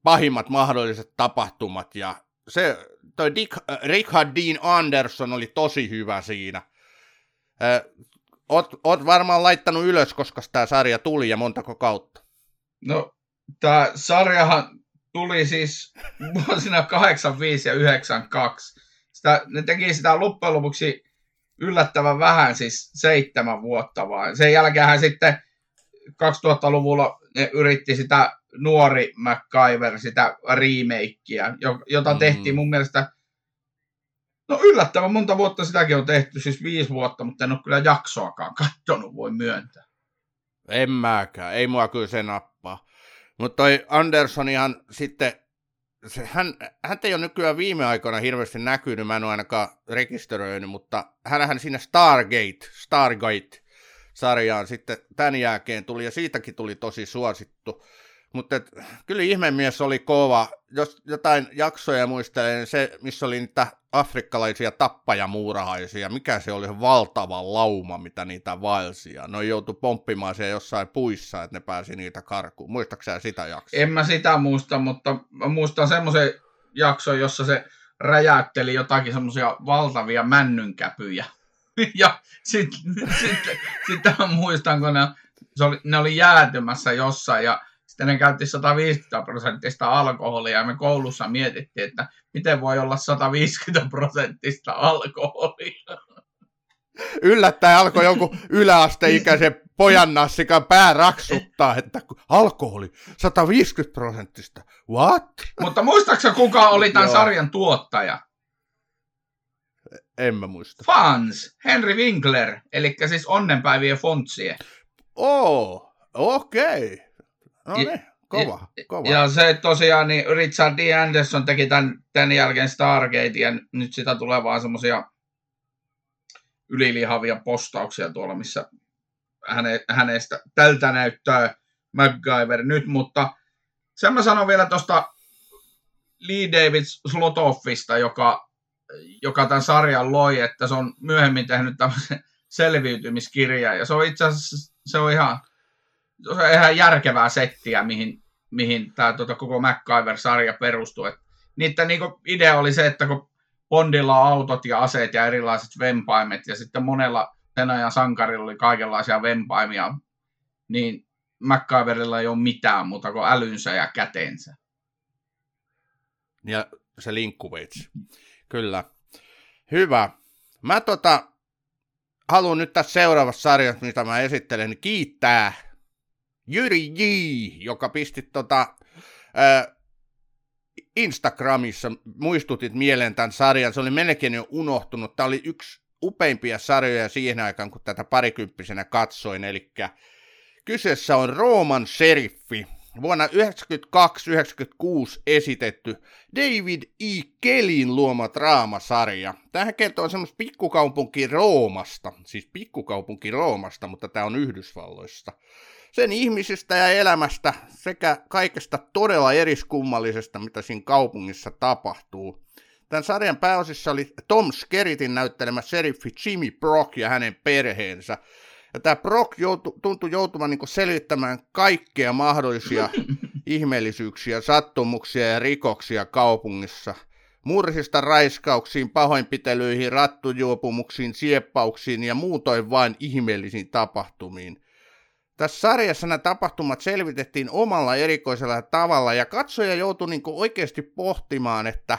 pahimmat mahdolliset tapahtumat. Ja se, toi Dick, Richard Dean Anderson oli tosi hyvä siinä. Oot, oot varmaan laittanut ylös, koska tämä sarja tuli ja montako kautta? No, tämä sarjahan tuli siis vuosina 85 ja 92. Sitä, ne teki sitä loppujen lopuksi yllättävän vähän, siis seitsemän vuotta vaan. Sen jälkeen sitten 2000-luvulla ne yritti sitä nuori MacGyver, sitä remakeä, jota mm. tehtiin mun mielestä, no yllättävän monta vuotta sitäkin on tehty, siis viisi vuotta, mutta en ole kyllä jaksoakaan katsonut, voi myöntää. En mäkään, ei mua kyllä se nappaa. Mutta toi Andersonihan sitten, se, hän, hän ei ole nykyään viime aikoina hirveästi näkynyt, mä en ole ainakaan rekisteröinyt, mutta hänhän siinä Stargate, Stargate sarjaan sitten tämän jälkeen tuli, ja siitäkin tuli tosi suosittu. Mutta kyllä ihmemies oli kova. Jos jotain jaksoja muistelen, niin se, missä oli niitä afrikkalaisia tappajamuurahaisia, mikä se oli valtava lauma, mitä niitä vaelsia. Ne joutui pomppimaan siellä jossain puissa, että ne pääsi niitä karkuun. Muistaaksä sitä jaksoa? En mä sitä muista, mutta mä muistan semmoisen jakson, jossa se räjäytteli jotakin semmoisia valtavia männynkäpyjä. ja sitten sit, sit, sit muistan, kun ne, se oli, ne oli jäätymässä jossain ja sitten ne käytti 150 prosenttista alkoholia ja me koulussa mietittiin, että miten voi olla 150 prosenttista alkoholia. Yllättäen alkoi jonkun yläasteikäisen pojan nassikan pää raksuttaa, että alkoholi 150 prosenttista. What? Mutta muistaaksä kuka oli tämän sarjan tuottaja? En mä muista. Fans, Henry Winkler, eli siis onnenpäivien fontsie. Oh, okei. Okay. No niin, kova, kova. Ja se tosiaan, niin Richard D. Anderson teki tämän, tämän jälkeen Stargate, ja nyt sitä tulee vaan semmoisia ylilihavia postauksia tuolla, missä häne, hänestä tältä näyttää MacGyver nyt, mutta sen mä sanon vielä tuosta Lee David Slotoffista, joka, joka tämän sarjan loi, että se on myöhemmin tehnyt tämmöisen selviytymiskirjan, ja se on itse asiassa se on ihan se ihan järkevää settiä, mihin, mihin tämä tota, koko MacGyver-sarja perustuu. Et niiden niin idea oli se, että kun Bondilla on autot ja aseet ja erilaiset vempaimet, ja sitten monella sen ajan sankarilla oli kaikenlaisia vempaimia, niin MacGyverilla ei ole mitään muuta kuin älynsä ja kätensä. Ja se linkkuveitsi. Kyllä. Hyvä. Mä tota, haluan nyt tässä seuraavassa sarjassa, mitä mä esittelen, kiittää Jyri J, joka pisti tota, ää, Instagramissa, muistutit mieleen tämän sarjan, se oli melkein jo unohtunut. Tämä oli yksi upeimpia sarjoja siihen aikaan, kun tätä parikymppisenä katsoin, eli kyseessä on Rooman seriffi, vuonna 1992-1996 esitetty David E. Kellin luoma draamasarja. Tähän kertoo semmoista pikkukaupunki Roomasta, siis pikkukaupunki Roomasta, mutta tämä on Yhdysvalloista. Sen ihmisistä ja elämästä sekä kaikesta todella eriskummallisesta, mitä siinä kaupungissa tapahtuu. Tämän sarjan pääosissa oli Tom Skerritin näyttelemä seriffi Jimmy Brock ja hänen perheensä. Ja tämä Brock joutu, tuntui joutuvan niin selvittämään kaikkea mahdollisia ihmeellisyyksiä, sattumuksia ja rikoksia kaupungissa. Murhista raiskauksiin, pahoinpitelyihin, rattujuopumuksiin, sieppauksiin ja muutoin vain ihmeellisiin tapahtumiin. Tässä sarjassa nämä tapahtumat selvitettiin omalla erikoisella tavalla ja katsoja joutui niin oikeasti pohtimaan, että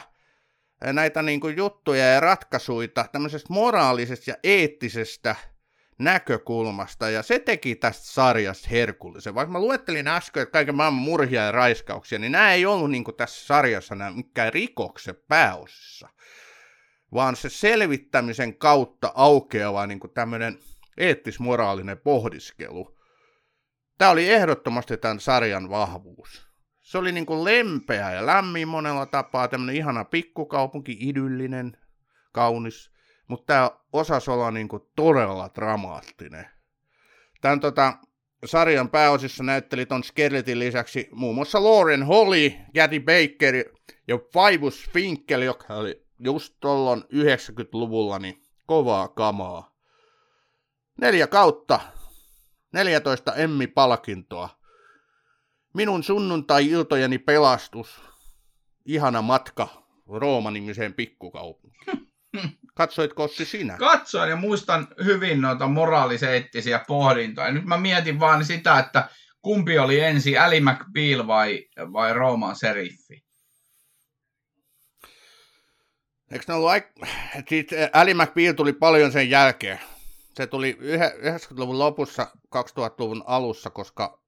näitä niin juttuja ja ratkaisuja tämmöisestä moraalisesta ja eettisestä – näkökulmasta, ja se teki tästä sarjasta herkullisen. Vaikka mä luettelin äsken että kaiken maailman murhia ja raiskauksia, niin nämä ei ollut niin tässä sarjassa nämä mikään rikokset pääosissa, vaan se selvittämisen kautta aukeava niin tämmöinen eettis-moraalinen pohdiskelu. Tämä oli ehdottomasti tämän sarjan vahvuus. Se oli niin kuin lempeä ja lämmin monella tapaa, tämmöinen ihana pikkukaupunki, idyllinen, kaunis – mutta tämä osasi olla niinku todella dramaattinen. Tämän tota, sarjan pääosissa näytteli ton Skeletin lisäksi muun muassa Lauren Holly, Gatti Baker ja Faibus Finkel, joka oli just tuolloin 90-luvulla niin kovaa kamaa. Neljä kautta, 14 Emmi-palkintoa. Minun sunnuntai-iltojeni pelastus. Ihana matka Rooma-nimiseen pikkukaupunkiin. Katsoitko Ossi sinä? Katsoin ja muistan hyvin noita moraaliseettisiä pohdintoja. Nyt mä mietin vaan sitä, että kumpi oli ensi, Ali McBeal vai, vai Rooman seriffi? Eikö ne ollut aik- Sitten Ali McBeal tuli paljon sen jälkeen. Se tuli 90-luvun lopussa, 2000-luvun alussa, koska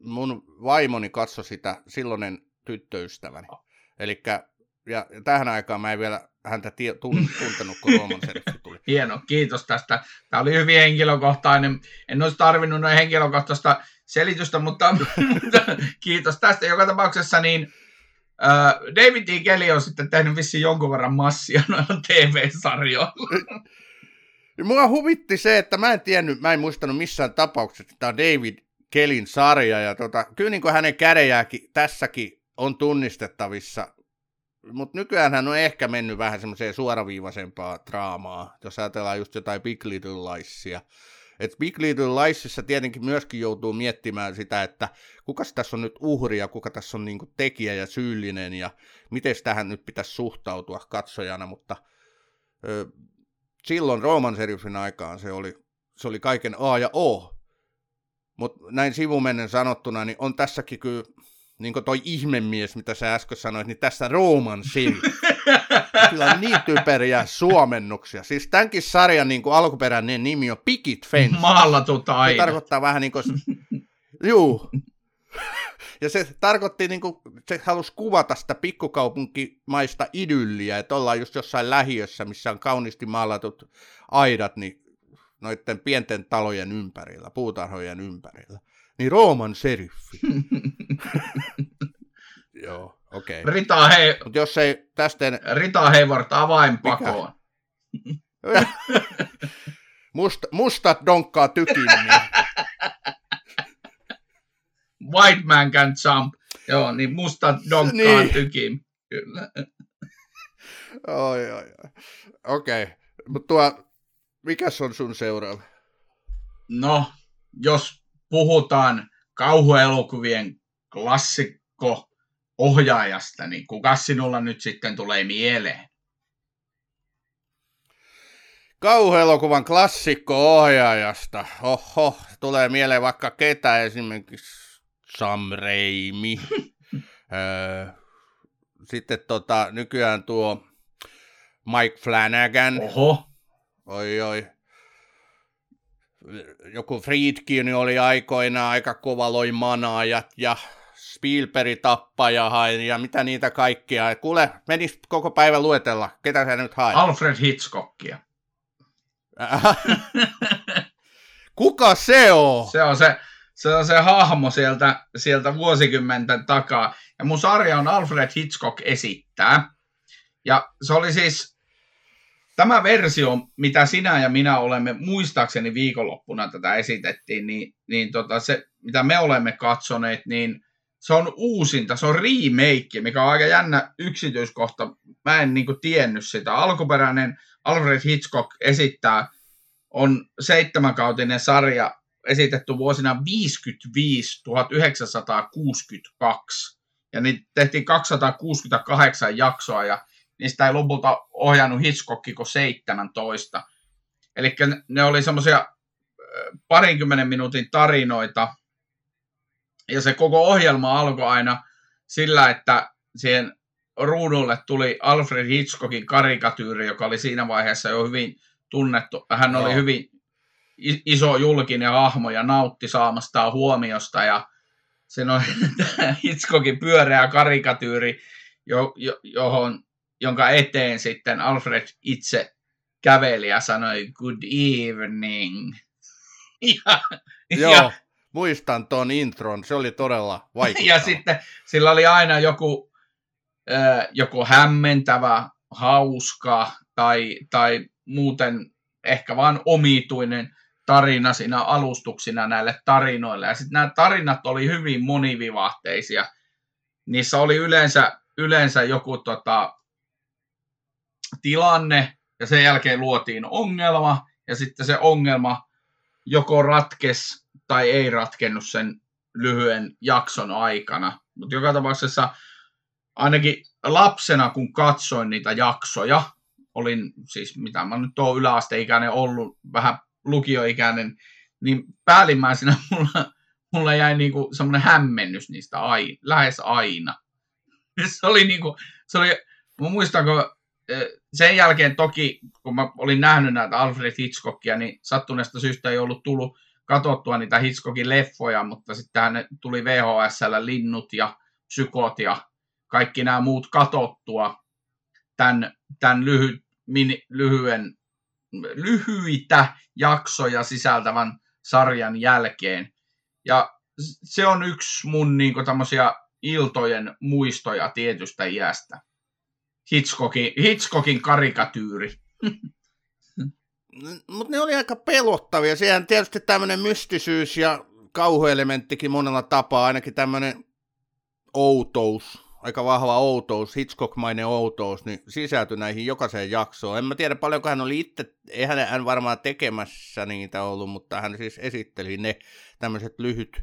mun vaimoni katsoi sitä silloinen tyttöystäväni. Eli ja tähän aikaan mä en vielä häntä tie, tuntenut, kun Rooman seriffi tuli. Hieno, kiitos tästä. Tämä oli hyvin henkilökohtainen. En olisi tarvinnut noin henkilökohtaista selitystä, mutta, mutta kiitos tästä. Joka tapauksessa niin David D. Kelly on sitten tehnyt vissiin jonkun verran massia noilla TV-sarjoilla. Mua huvitti se, että mä en tiennyt, mä en muistanut missään tapauksessa, että tämä on David Kellin sarja, ja tota, kyllä niin kuin hänen kädejääkin tässäkin on tunnistettavissa. Mutta nykyään hän on ehkä mennyt vähän semmoiseen suoraviivaisempaa draamaa, jos ajatellaan just jotain Big Little Liesia. Et Big Little Liesissa tietenkin myöskin joutuu miettimään sitä, että kuka tässä on nyt uhri ja kuka tässä on niinku tekijä ja syyllinen ja miten tähän nyt pitäisi suhtautua katsojana, mutta ö, silloin Rooman serifin aikaan se oli, se oli kaiken A ja O. Mutta näin sivumennen sanottuna, niin on tässäkin kyllä niin kuin toi ihmemies, mitä sä äsken sanoit, niin tässä Roman Sim. Kyllä on niin typeriä suomennuksia. Siis tämänkin sarjan niin kuin alkuperäinen nimi on Picket Fence. Maalatut aina. Se tarkoittaa vähän niin kuin... Juu. Ja se tarkoitti, niin kuin, se halusi kuvata sitä pikkukaupunkimaista idylliä, että ollaan just jossain lähiössä, missä on kauniisti maalatut aidat, niin noiden pienten talojen ympärillä, puutarhojen ympärillä niin Rooman seriffi. Joo, okei. Okay. Rita, he... Mut jos ei tästä... Rita Hayward avainpakoon. Must, mustat donkkaa tykin. Niin... White man can jump. Joo, niin mustat donkkaa niin. tykin. Kyllä. Oi, oi, oi. Okei. Okay. Mutta tuo, mikäs on sun seuraava? No, jos puhutaan kauhuelokuvien klassikko ohjaajasta, niin kuka sinulla nyt sitten tulee mieleen? kauhuelokuvan klassikko-ohjaajasta. Oho, tulee mieleen vaikka ketä esimerkiksi Sam Raimi. Öö, Sitten tota, nykyään tuo Mike Flanagan. Oho. Oi, oi. Joku Friedkin oli aikoinaan aika kova loi manaajat ja Spielberg tappaja ja mitä niitä kaikkia. Kuule, menis koko päivä luetella. Ketä sä nyt haet? Alfred Hitchcockia. Kuka se on? Se on se, se on se hahmo sieltä, sieltä vuosikymmenten takaa. Ja mun sarja on Alfred Hitchcock esittää. Ja se oli siis tämä versio, mitä sinä ja minä olemme, muistaakseni viikonloppuna tätä esitettiin, niin, niin tota se, mitä me olemme katsoneet, niin se on uusinta, se on remake, mikä on aika jännä yksityiskohta. Mä en niinku tiennyt sitä. Alkuperäinen Alfred Hitchcock esittää on seitsemänkautinen sarja esitetty vuosina 55-1962. Ja niitä tehtiin 268 jaksoa ja niistä ei lopulta ohjannut Hitchcock kuin 17. Eli ne oli semmoisia parinkymmenen minuutin tarinoita. Ja se koko ohjelma alkoi aina sillä, että siihen ruudulle tuli Alfred Hitchcockin karikatyyri, joka oli siinä vaiheessa jo hyvin tunnettu. Hän oli Joo. hyvin iso julkinen hahmo ja nautti saamastaan huomiosta. Ja oli tämä Hitchcockin pyöreä karikatyyri, jo, jo, johon, jonka eteen sitten Alfred itse käveli ja sanoi good evening. Ja, Joo, ja, muistan ton intron, se oli todella vaikuttava. ja sitten sillä oli aina joku, äh, joku hämmentävä, hauska tai, tai muuten ehkä vaan omituinen tarina siinä alustuksina näille tarinoille. Ja sitten nämä tarinat oli hyvin monivivahteisia. Niissä oli yleensä, yleensä joku tota, tilanne ja sen jälkeen luotiin ongelma ja sitten se ongelma joko ratkes tai ei ratkennut sen lyhyen jakson aikana. Mutta joka tapauksessa ainakin lapsena, kun katsoin niitä jaksoja, olin siis, mitä mä nyt oon yläasteikäinen ollut, vähän lukioikäinen, niin päällimmäisenä mulla, mulla jäi niinku semmoinen hämmennys niistä aina, lähes aina. Se oli niinku, se oli, mä muistan, kun sen jälkeen toki, kun mä olin nähnyt näitä Alfred Hitchcockia, niin sattuneesta syystä ei ollut tullut katsottua niitä Hitchcockin leffoja, mutta sitten ne tuli VHSllä linnut ja psykot ja kaikki nämä muut katottua tämän, tämän lyhy, mini, lyhyen, lyhyitä jaksoja sisältävän sarjan jälkeen. Ja se on yksi mun niin tämmöisiä iltojen muistoja tietystä iästä. Hitchcockin, Hitchcockin karikatyyri. Mutta ne oli aika pelottavia. Siihen tietysti tämmöinen mystisyys ja kauhuelementtikin monella tapaa, ainakin tämmöinen outous, aika vahva outous, Hitchcock-mainen outous, niin sisältyi näihin jokaiseen jaksoon. En mä tiedä paljonko hän oli itse, eihän hän varmaan tekemässä niitä ollut, mutta hän siis esitteli ne tämmöiset lyhyt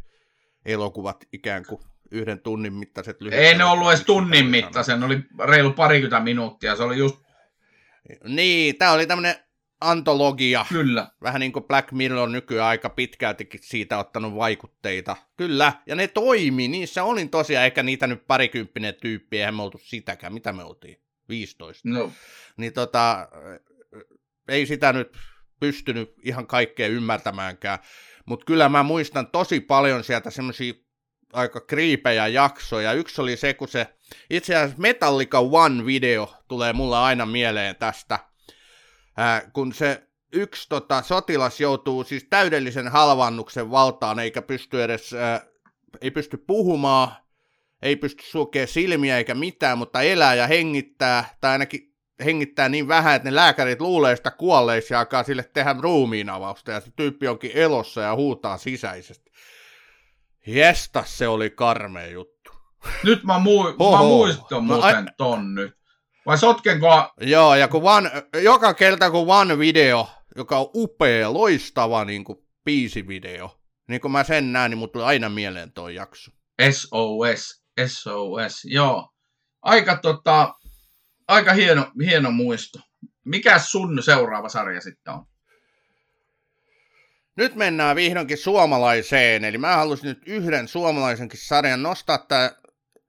elokuvat ikään kuin yhden tunnin mittaiset lyhyt Ei ne ollut edes tunnin mittaisen, ne oli reilu parikymmentä minuuttia. Se oli just, Niin, tämä oli tämmöinen antologia. kyllä, Vähän niin kuin Black Mirror nykyään aika pitkältikin siitä ottanut vaikutteita. Kyllä, ja ne toimi, niissä olin tosiaan, eikä niitä nyt parikymppinen tyyppi, eihän me oltu sitäkään, mitä me oltiin, 15. no, Niin tota, ei sitä nyt pystynyt ihan kaikkea ymmärtämäänkään, mutta kyllä mä muistan tosi paljon sieltä semmoisia aika kriipejä jaksoja. Yksi oli se, kun se itse asiassa Metallica One-video tulee mulla aina mieleen tästä, ää, kun se yksi tota, sotilas joutuu siis täydellisen halvannuksen valtaan, eikä pysty edes, ää, ei pysty puhumaan, ei pysty sulkemaan silmiä eikä mitään, mutta elää ja hengittää, tai ainakin hengittää niin vähän, että ne lääkärit luulee sitä kuolleiksi ja alkaa sille tehdä ruumiinavausta, ja se tyyppi onkin elossa ja huutaa sisäisesti. Jestas, se oli karmea juttu. nyt mä, mui, mä muistan No, muuten ton nyt. Vai sotkenko, Joo, ja kun one, joka kerta kun One Video, joka on upea, loistava niin kuin biisivideo, niin kun mä sen näen, niin mut tulee aina mieleen tuo jakso. SOS, SOS, joo. Aika, tota, aika hieno, hieno muisto. mikä sun seuraava sarja sitten on? Nyt mennään vihdoinkin suomalaiseen, eli mä halusin nyt yhden suomalaisenkin sarjan nostaa tämä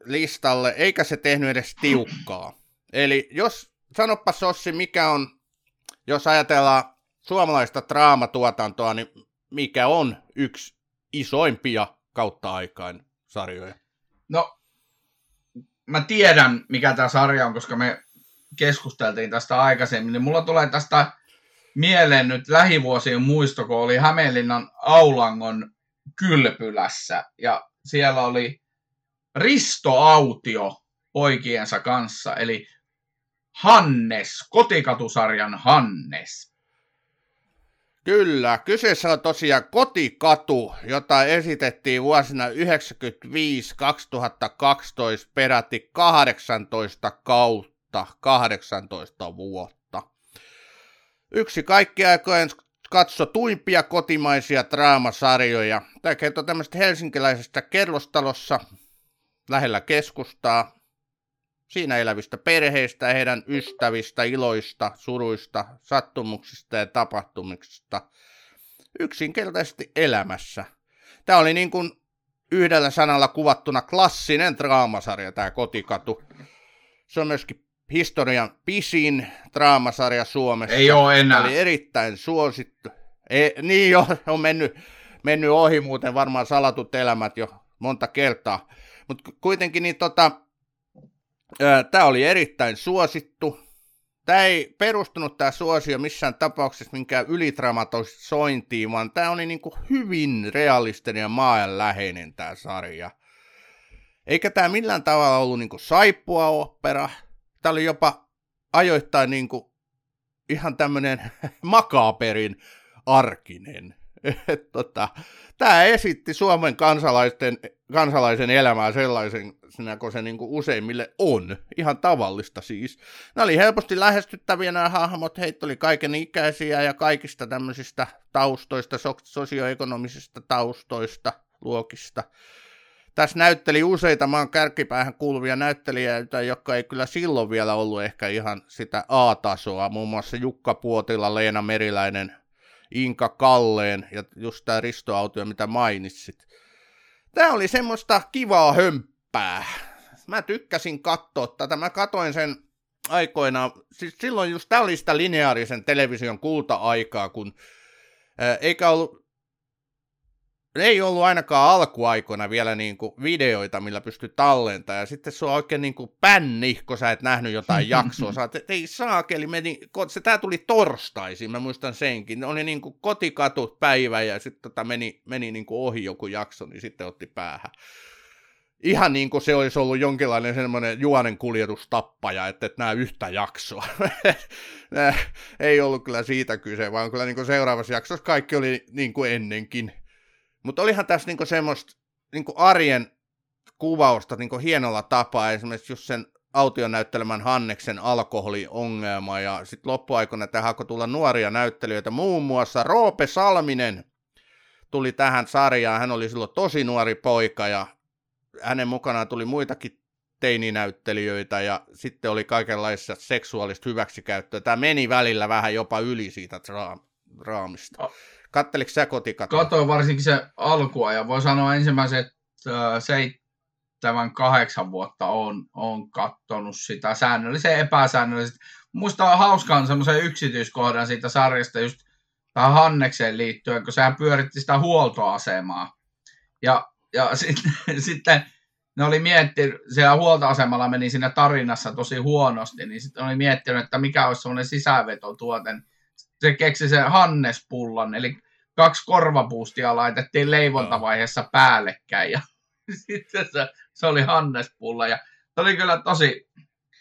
listalle, eikä se tehnyt edes tiukkaa. Eli jos, sanoppa Sossi, mikä on, jos ajatellaan suomalaista draamatuotantoa, niin mikä on yksi isoimpia kautta aikaan sarjoja? No, mä tiedän, mikä tämä sarja on, koska me keskusteltiin tästä aikaisemmin, niin mulla tulee tästä mieleen nyt lähivuosien muisto, kun oli Hämeenlinnan Aulangon kylpylässä, ja siellä oli Risto Autio poikiensa kanssa, eli Hannes, kotikatusarjan Hannes. Kyllä, kyseessä on tosiaan kotikatu, jota esitettiin vuosina 1995-2012 peräti 18 kautta 18 vuotta. Yksi kaikki aikojen katsotuimpia kotimaisia draamasarjoja. Tämä kertoo tämmöistä helsinkiläisestä kerrostalossa lähellä keskustaa, siinä elävistä perheistä, heidän ystävistä, iloista, suruista, sattumuksista ja tapahtumista yksinkertaisesti elämässä. Tämä oli niin kuin yhdellä sanalla kuvattuna klassinen draamasarja, tämä Kotikatu. Se on myöskin historian pisin draamasarja Suomessa. Ei ole enää. Oli erittäin suosittu. Ei, niin jo, on mennyt, mennyt ohi muuten varmaan salatut elämät jo monta kertaa. Mutta kuitenkin niin tota, Tämä oli erittäin suosittu. Tämä ei perustunut tämä suosio missään tapauksessa minkään ylidramatisointiin, vaan tämä oli niin kuin hyvin realistinen ja maanläheinen tämä sarja. Eikä tämä millään tavalla ollut niin kuin saippua opera. Tämä oli jopa ajoittain niin kuin ihan tämmöinen makaaperin arkinen. tota, tämä esitti Suomen kansalaisten, kansalaisen elämää sellaisen, kun se niin kuin useimmille on. Ihan tavallista siis. Nämä oli helposti lähestyttäviä nämä hahmot, heitä oli kaiken ikäisiä ja kaikista tämmöisistä taustoista, sosioekonomisista taustoista, luokista. Tässä näytteli useita maan kärkipäähän kuuluvia näyttelijöitä, jotka ei kyllä silloin vielä ollut ehkä ihan sitä A-tasoa. Muun muassa Jukka Puotila, Leena Meriläinen, Inka Kalleen ja just tämä Risto Autio, mitä mainitsit. Tämä oli semmoista kivaa hömppää. Mä tykkäsin katsoa tätä. Mä katoin sen aikoina, siis silloin just tämä oli sitä lineaarisen television kulta-aikaa, kun eikä ollut ei ollut ainakaan alkuaikoina vielä niin kuin videoita, millä pystyy tallentamaan. Ja sitten se on oikein niin kuin pänni, kun sä et nähnyt jotain jaksoa. Sä että ei saakeli, meni, se tää tuli torstaisin, mä muistan senkin. Oli niin kuin kotikatu päivä ja sitten tota meni, meni niin kuin ohi joku jakso, niin sitten otti päähän. Ihan niin kuin se olisi ollut jonkinlainen semmoinen juonen kuljetustappaja, että et näe yhtä jaksoa. ei ollut kyllä siitä kyse, vaan kyllä niin kuin seuraavassa jaksossa kaikki oli niin kuin ennenkin mutta olihan tässä niinku semmoista niinku arjen kuvausta niinku hienolla tapaa, esimerkiksi just sen aution näyttelemän Hanneksen alkoholiongelma, ja sitten loppuaikoina tähän alkoi tulla nuoria näyttelijöitä, muun muassa Roope Salminen tuli tähän sarjaan, hän oli silloin tosi nuori poika, ja hänen mukanaan tuli muitakin teininäyttelijöitä, ja sitten oli kaikenlaista seksuaalista hyväksikäyttöä. Tämä meni välillä vähän jopa yli siitä raamista. Katteliko sä kotikatoa? Katoin varsinkin se alkua ja voi sanoa ensimmäiset äh, seitsemän, kahdeksan vuotta on, on kattonut sitä säännöllisen epäsäännöllisesti. Muista on hauskaan semmoisen yksityiskohdan siitä sarjasta just tähän Hannekseen liittyen, kun sehän pyöritti sitä huoltoasemaa. Ja, ja sitten, sitten ne oli miettinyt, siellä huoltoasemalla meni siinä tarinassa tosi huonosti, niin sitten oli miettinyt, että mikä olisi semmoinen sisävetotuote. Se keksi sen Hannes-pullan, eli kaksi korvapuustia laitettiin leivontavaiheessa päällekkäin ja sitten se, se oli Hannes Pulla ja se oli kyllä tosi,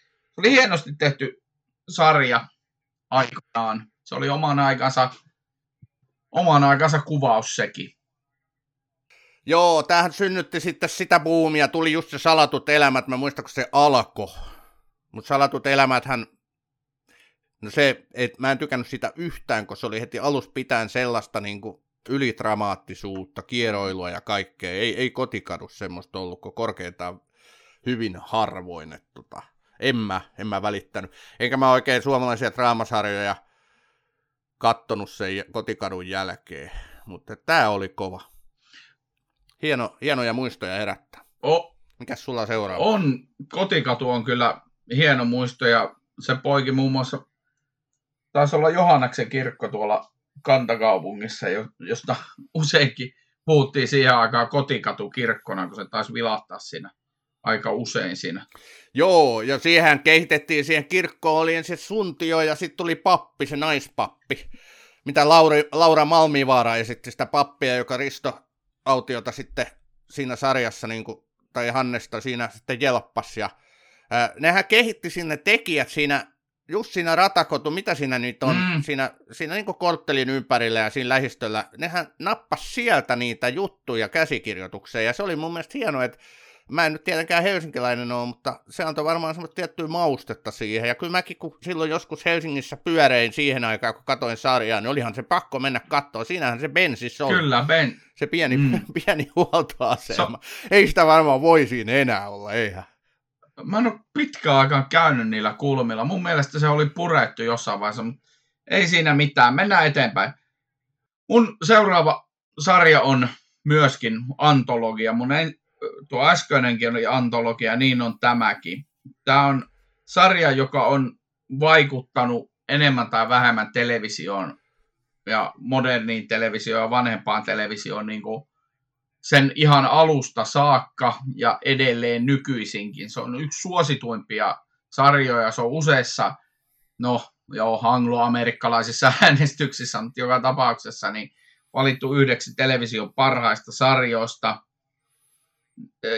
se oli hienosti tehty sarja aikanaan. Se oli oman aikansa, oman aikansa kuvaus sekin. Joo, tähän synnytti sitten sitä buumia, tuli just se salatut elämät, mä muistan kun se alkoi. Mutta salatut elämät hän No se, että mä en tykännyt sitä yhtään, koska se oli heti alus pitäen sellaista niin kuin ylidramaattisuutta, kieroilua ja kaikkea. Ei, ei kotikadu semmoista ollut, kun korkeintaan hyvin harvoin. Että tota, En mä, en mä välittänyt. Enkä mä oikein suomalaisia draamasarjoja kattonut sen kotikadun jälkeen. Mutta tämä oli kova. Hieno, hienoja muistoja herättää. O, Mikäs sulla seuraava? on, kotikatu on kyllä hieno muisto ja se poiki muun muassa, taisi olla Johannaksen kirkko tuolla kantakaupungissa, jo- josta useinkin puhuttiin siihen aikaan kotikatu kirkkona, kun se taisi vilahtaa siinä aika usein siinä. Joo, ja siihen kehitettiin, siihen kirkkoon oli ensin suntio ja sitten tuli pappi, se naispappi. Mitä Lauri, Laura Malmivaara esitti sitä pappia, joka Risto Autiota sitten siinä sarjassa, niin kuin, tai Hannesta siinä sitten jelppas. Ja, ää, nehän kehitti sinne tekijät siinä, just siinä ratakotu, mitä siinä nyt on, Mm. siinä, siinä niin korttelin ympärillä ja siinä lähistöllä, nehän nappas sieltä niitä juttuja käsikirjoitukseen, ja se oli mun mielestä hienoa, että Mä en nyt tietenkään helsinkiläinen ole, mutta se antoi varmaan semmoista tiettyä maustetta siihen. Ja kyllä mäkin, kun silloin joskus Helsingissä pyörein siihen aikaan, kun katoin sarjaa, niin olihan se pakko mennä katsoa. Siinähän se bensis oli. Kyllä, Ben, Se pieni, Mm. pieni huoltoasema. Ei sitä varmaan voi siinä enää olla, eihän. Mä en ole pitkään aikaan käynyt niillä kulmilla. Mun mielestä se oli purettu jossain vaiheessa, mutta ei siinä mitään. Mennään eteenpäin. Mun seuraava sarja on myöskin antologia. Mun en, tuo äskeinenkin oli antologia, niin on tämäkin. Tämä on sarja, joka on vaikuttanut enemmän tai vähemmän televisioon ja moderniin televisioon ja vanhempaan televisioon niin kuin sen ihan alusta saakka ja edelleen nykyisinkin. Se on yksi suosituimpia sarjoja, se on useissa, no joo, angloamerikkalaisissa äänestyksissä, mutta joka tapauksessa niin valittu yhdeksi television parhaista sarjoista.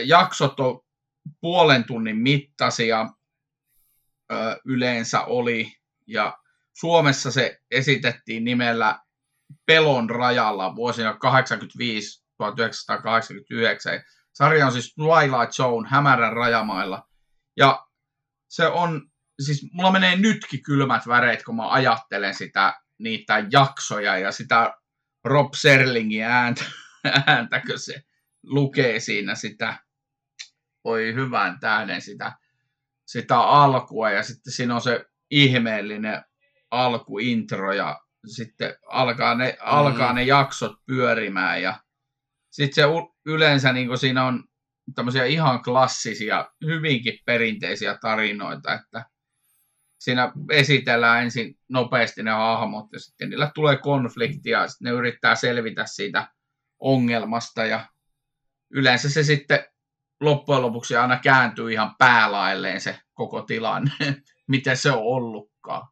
Jaksot on puolen tunnin mittaisia yleensä oli, ja Suomessa se esitettiin nimellä Pelon rajalla vuosina 85 1989. Sarja on siis Twilight Zone, hämärän rajamailla. Ja se on, siis mulla menee nytkin kylmät väreet, kun mä ajattelen sitä, niitä jaksoja ja sitä Rob Serlingin ääntä, ääntä kun se lukee siinä sitä, voi hyvän tähden sitä, sitä alkua ja sitten siinä on se ihmeellinen alkuintro ja sitten alkaa ne, alkaa ne jaksot pyörimään ja sitten se yleensä niin siinä on tämmöisiä ihan klassisia, hyvinkin perinteisiä tarinoita, että siinä esitellään ensin nopeasti ne hahmot ja sitten niillä tulee konfliktia ja ne yrittää selvitä siitä ongelmasta ja yleensä se sitten loppujen lopuksi aina kääntyy ihan päälailleen se koko tilanne, miten se on ollutkaan.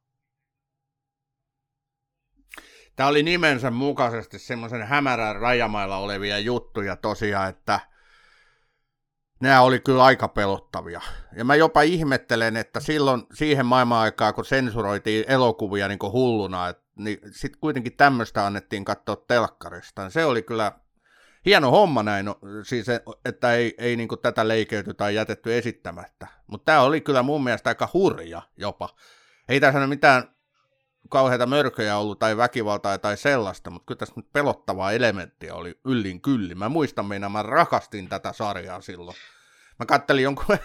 Tämä oli nimensä mukaisesti semmoisen hämärän rajamailla olevia juttuja tosiaan, että nämä oli kyllä aika pelottavia. Ja mä jopa ihmettelen, että silloin siihen maailman aikaan, kun sensuroitiin elokuvia niin kuin hulluna, että, niin sitten kuitenkin tämmöistä annettiin katsoa telkkarista. Se oli kyllä hieno homma näin, no, siis, että ei, ei niin tätä leikeyty tai jätetty esittämättä. Mutta tämä oli kyllä mun mielestä aika hurja jopa. Ei tässä mitään kauheita mörköjä ollut tai väkivaltaa tai sellaista, mutta kyllä tässä nyt pelottavaa elementtiä oli yllin kyllin. Mä muistan meina, mä rakastin tätä sarjaa silloin. Mä kattelin jonkun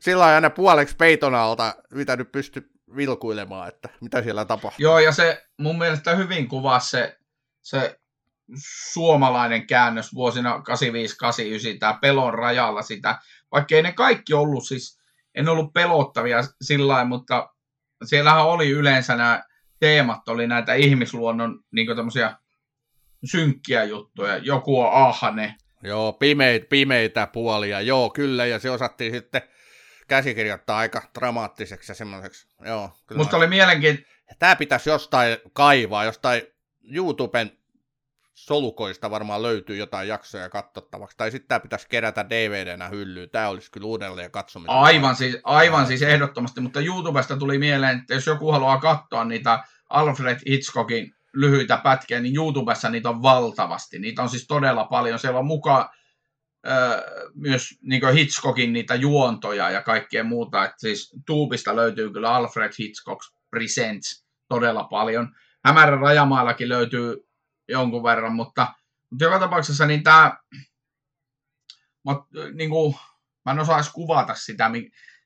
sillä aina puoleksi peiton alta, mitä nyt pysty vilkuilemaan, että mitä siellä tapahtuu. Joo, ja se mun mielestä hyvin kuvaa se, se suomalainen käännös vuosina 85-89, tämä pelon rajalla sitä, vaikka ei ne kaikki ollut siis, en ollut pelottavia sillä mutta siellähän oli yleensä nämä teemat, oli näitä ihmisluonnon niin tämmöisiä synkkiä juttuja, joku on ahne. Joo, pimeitä, pimeitä puolia, joo kyllä, ja se osattiin sitten käsikirjoittaa aika dramaattiseksi ja semmoiseksi, joo. Kyllä Musta oli mielenkiintoista, Tämä pitäisi jostain kaivaa, jostain YouTuben solukoista varmaan löytyy jotain jaksoja katsottavaksi. Tai sitten tämä pitäisi kerätä DVDnä hyllyyn. Tämä olisi kyllä uudelleen katsomista. Aivan siis, aivan siis ehdottomasti, mutta YouTubesta tuli mieleen, että jos joku haluaa katsoa niitä Alfred Hitchcockin lyhyitä pätkiä, niin YouTubessa niitä on valtavasti. Niitä on siis todella paljon. Siellä on mukaan myös niin Hitchcockin niitä juontoja ja kaikkea muuta. Et siis tuubista löytyy kyllä Alfred Hitchcock Presents todella paljon. Hämärän rajamaillakin löytyy jonkun verran, mutta, mutta joka tapauksessa niin tämä, niin kuin, mä en osaisi kuvata sitä,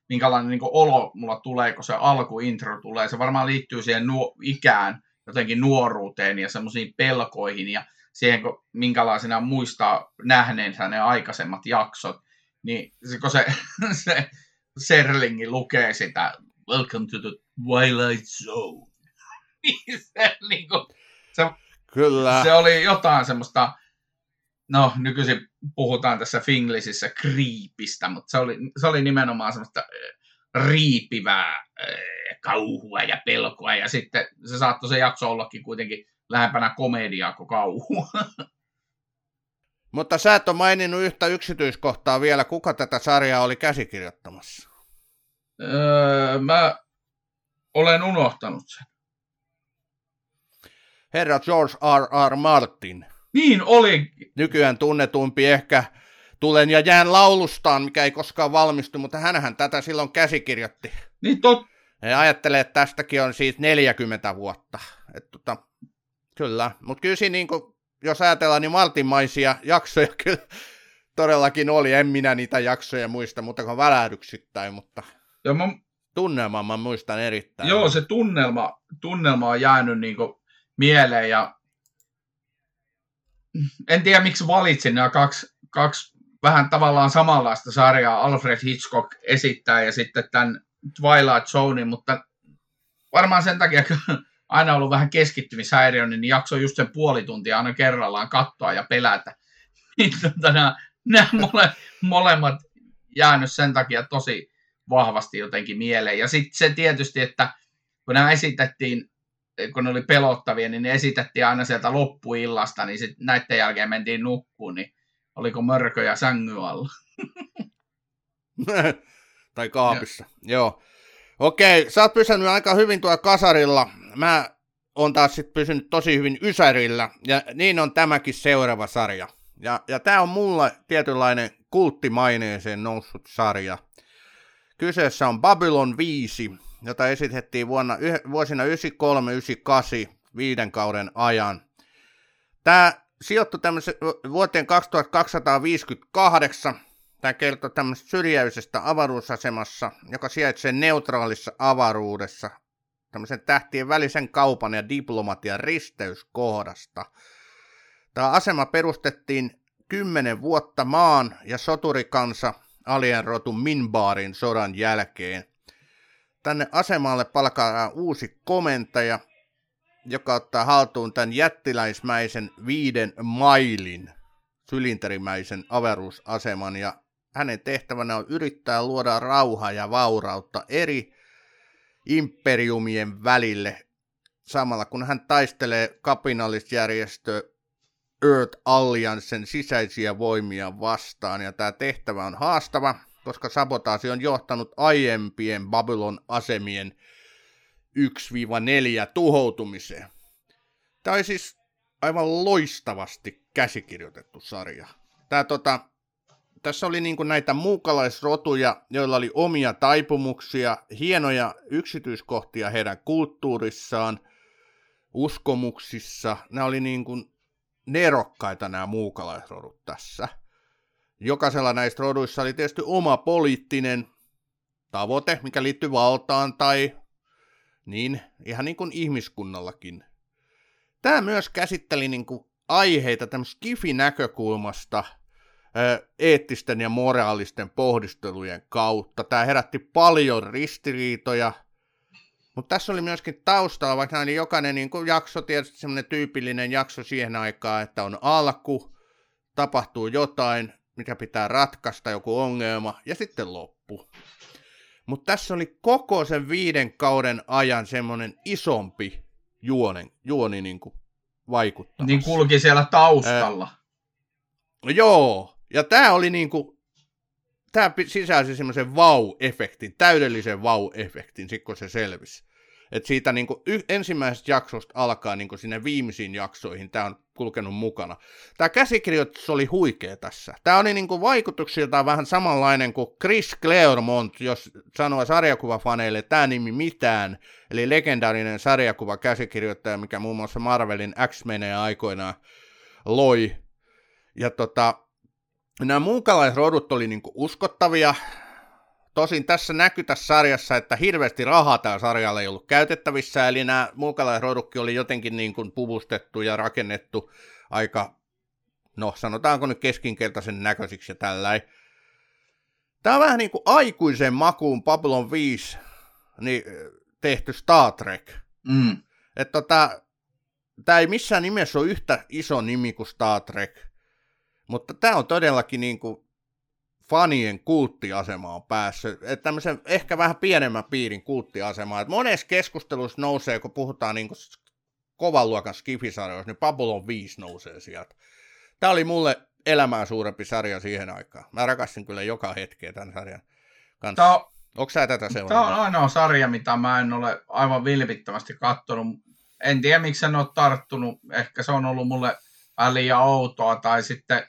minkälainen niin olo mulla tulee, kun se alkuintro tulee. Se varmaan liittyy siihen nuo, ikään, jotenkin nuoruuteen ja semmoisiin pelkoihin ja siihen, kun, minkälaisena muistaa nähneensä ne aikaisemmat jaksot. Niin kun se, se Serlingi lukee sitä Welcome to the Twilight Zone, niin se, niin kuin, se, Kyllä. se oli jotain semmoista, no nykyisin puhutaan tässä Finglisissä kriipistä, mutta se oli, se oli nimenomaan semmoista riipivää kauhua ja pelkoa, ja sitten se saattoi se jakso ollakin kuitenkin lähempänä komediaa kuin kauhua. Mutta sä et ole maininnut yhtä yksityiskohtaa vielä, kuka tätä sarjaa oli käsikirjoittamassa. öö, mä olen unohtanut sen. Herra George R. R. Martin. Niin oli, Nykyään tunnetumpi ehkä Tulen ja jään laulustaan, mikä ei koskaan valmistu, mutta hänhän tätä silloin käsikirjoitti. niin tot, Ja ajattelee, että tästäkin on siis 40 vuotta. Et tota, kyllä, mutta kyllä siinä, niin kuin, jos ajatellaan, niin Martinmaisia jaksoja kyllä todellakin oli. En minä niitä jaksoja muista, mutta kuin välähdyksittäin, mutta ja mä, tunnelman mä muistan erittäin. joo, se tunnelma, tunnelma on jäänyt niin mieleen ja en tiedä miksi valitsin nämä kaksi, kaksi vähän tavallaan samanlaista sarjaa. Alfred Hitchcock esittää ja sitten tämän Twilight Zonein, mutta varmaan sen takia, kun aina ollut vähän keskittymishäiriö, niin jakso just sen puoli tuntia aina kerrallaan katsoa ja pelätä. Niin tota, nämä, nämä mole, molemmat jäänyt sen takia tosi vahvasti jotenkin mieleen. Ja sitten se tietysti, että kun nämä esitettiin, kun ne oli pelottavia, niin ne esitettiin aina sieltä loppuillasta, niin sitten näiden jälkeen mentiin nukkuun, niin oliko mörköjä sängy alla. tai kaapissa, ja. joo. Okei, sä oot pysynyt aika hyvin tuolla kasarilla. Mä oon taas sit pysynyt tosi hyvin Ysärillä, ja niin on tämäkin seuraava sarja. Ja, ja tää on mulle tietynlainen kulttimaineeseen noussut sarja. Kyseessä on Babylon 5, jota esitettiin vuonna, vuosina 93-98 viiden kauden ajan. Tämä sijoittui vuoteen 2258. Tämä kertoo tämmöisestä syrjäisestä avaruusasemassa, joka sijaitsee neutraalissa avaruudessa, tämmöisen tähtien välisen kaupan ja diplomatian risteyskohdasta. Tämä asema perustettiin kymmenen vuotta maan ja soturikansa alienrotun Minbarin sodan jälkeen. Tänne asemalle palkaa uusi komentaja, joka ottaa haltuun tämän jättiläismäisen viiden mailin sylinterimäisen avaruusaseman. Ja hänen tehtävänä on yrittää luoda rauhaa ja vaurautta eri imperiumien välille samalla kun hän taistelee kapinallisjärjestö Earth Alliancen sisäisiä voimia vastaan. Ja tämä tehtävä on haastava, koska sabotaasi on johtanut aiempien Babylon asemien 1-4 tuhoutumiseen. Tämä on siis aivan loistavasti käsikirjoitettu sarja. Tämä, tota, tässä oli niin näitä muukalaisrotuja, joilla oli omia taipumuksia, hienoja yksityiskohtia heidän kulttuurissaan, uskomuksissa. Nämä oli niin kuin nerokkaita nämä muukalaisrodut tässä. Jokaisella näistä roduissa oli tietysti oma poliittinen tavoite, mikä liittyy valtaan tai niin, ihan niin kuin ihmiskunnallakin. Tämä myös käsitteli niin kuin aiheita tämmöistä kifi-näkökulmasta eettisten ja moraalisten pohdistelujen kautta. Tämä herätti paljon ristiriitoja, mutta tässä oli myöskin taustalla, vaikka oli jokainen niin kuin jakso, tietysti semmoinen tyypillinen jakso siihen aikaan, että on alku, tapahtuu jotain, mikä pitää ratkaista, joku ongelma, ja sitten loppu. Mutta tässä oli koko sen viiden kauden ajan semmoinen isompi juonen, juoni niin kuin vaikuttamassa. Niin kulki siellä taustalla. Äh, joo, ja tämä oli niin kuin, tämä sisälsi semmoisen vau-efektin, täydellisen vau-efektin, sit kun se selvisi. Et siitä niin kuin y- ensimmäisestä jaksosta alkaa niin kuin sinne viimeisiin jaksoihin tämä on kulkenut mukana. Tämä käsikirjoitus oli huikea tässä. Tämä oli niin kuin vaikutuksiltaan vähän samanlainen kuin Chris Claremont, jos sanoo sarjakuvafaneille tämä nimi mitään, eli legendaarinen sarjakuva käsikirjoittaja, mikä muun muassa Marvelin X-Menejä aikoinaan loi. Ja tota, nämä muukalaisrodut oli niin kuin uskottavia, tosin tässä näkyy tässä sarjassa, että hirveästi rahaa tämä sarjalle ei ollut käytettävissä, eli nämä muukalaisrodukki oli jotenkin niin kuin puvustettu ja rakennettu aika, no sanotaanko nyt keskinkertaisen näköisiksi ja tälläin. Tämä on vähän niin kuin aikuisen makuun Babylon 5 niin, tehty Star Trek. Mm. Että tota, tämä ei missään nimessä ole yhtä iso nimi kuin Star Trek, mutta tämä on todellakin niin kuin fanien kulttiasemaan päässyt, että tämmöisen ehkä vähän pienemmän piirin kulttiasemaan. Että monessa keskustelussa nousee, kun puhutaan niin kuin kovan luokan skifisarjoista, niin Babylon 5 nousee sieltä. Tämä oli mulle elämää suurempi sarja siihen aikaan. Mä rakastin kyllä joka hetkeä tämän sarjan kanssa. Tämä on, Onko sä tätä tämä on seurannut? ainoa sarja, mitä mä en ole aivan vilpittömästi kattonut. En tiedä, miksi en ole tarttunut. Ehkä se on ollut mulle liian outoa. Tai sitten,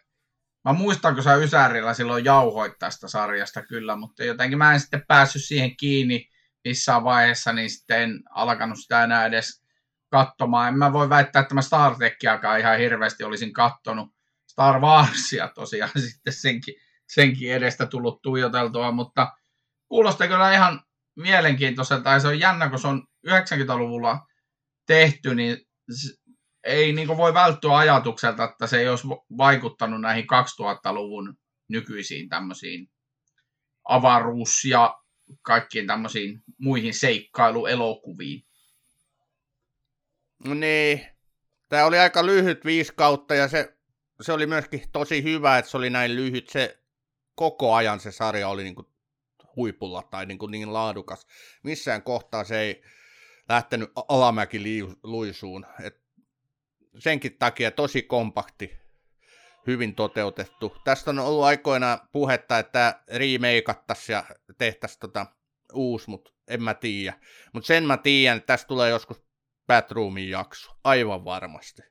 mä muistan, kun sä Ysärillä silloin jauhoit tästä sarjasta kyllä, mutta jotenkin mä en sitten päässyt siihen kiinni missään vaiheessa, niin sitten en alkanut sitä enää edes katsomaan. En mä voi väittää, että mä Star Trekiakaan ihan hirveästi olisin kattonut. Star Warsia tosiaan sitten senkin, senkin edestä tullut tuijoteltua, mutta kuulostaa kyllä ihan mielenkiintoiselta. Ja se on jännä, kun se on 90-luvulla tehty, niin ei niin voi välttyä ajatukselta, että se ei olisi va- vaikuttanut näihin 2000-luvun nykyisiin tämmöisiin avaruus- ja kaikkiin tämmöisiin muihin seikkailuelokuviin. Niin, tämä oli aika lyhyt viisi kautta ja se, se oli myöskin tosi hyvä, että se oli näin lyhyt. Se koko ajan se sarja oli niin kuin huipulla tai niin, kuin niin laadukas. Missään kohtaa se ei lähtenyt alamäki luisuun. Et senkin takia tosi kompakti, hyvin toteutettu. Tästä on ollut aikoinaan puhetta, että remakeattaisiin ja tehtäisiin tota uusi, mutta en mä tiedä. Mutta sen mä tiedän, että tästä tulee joskus Batroomin jakso, aivan varmasti.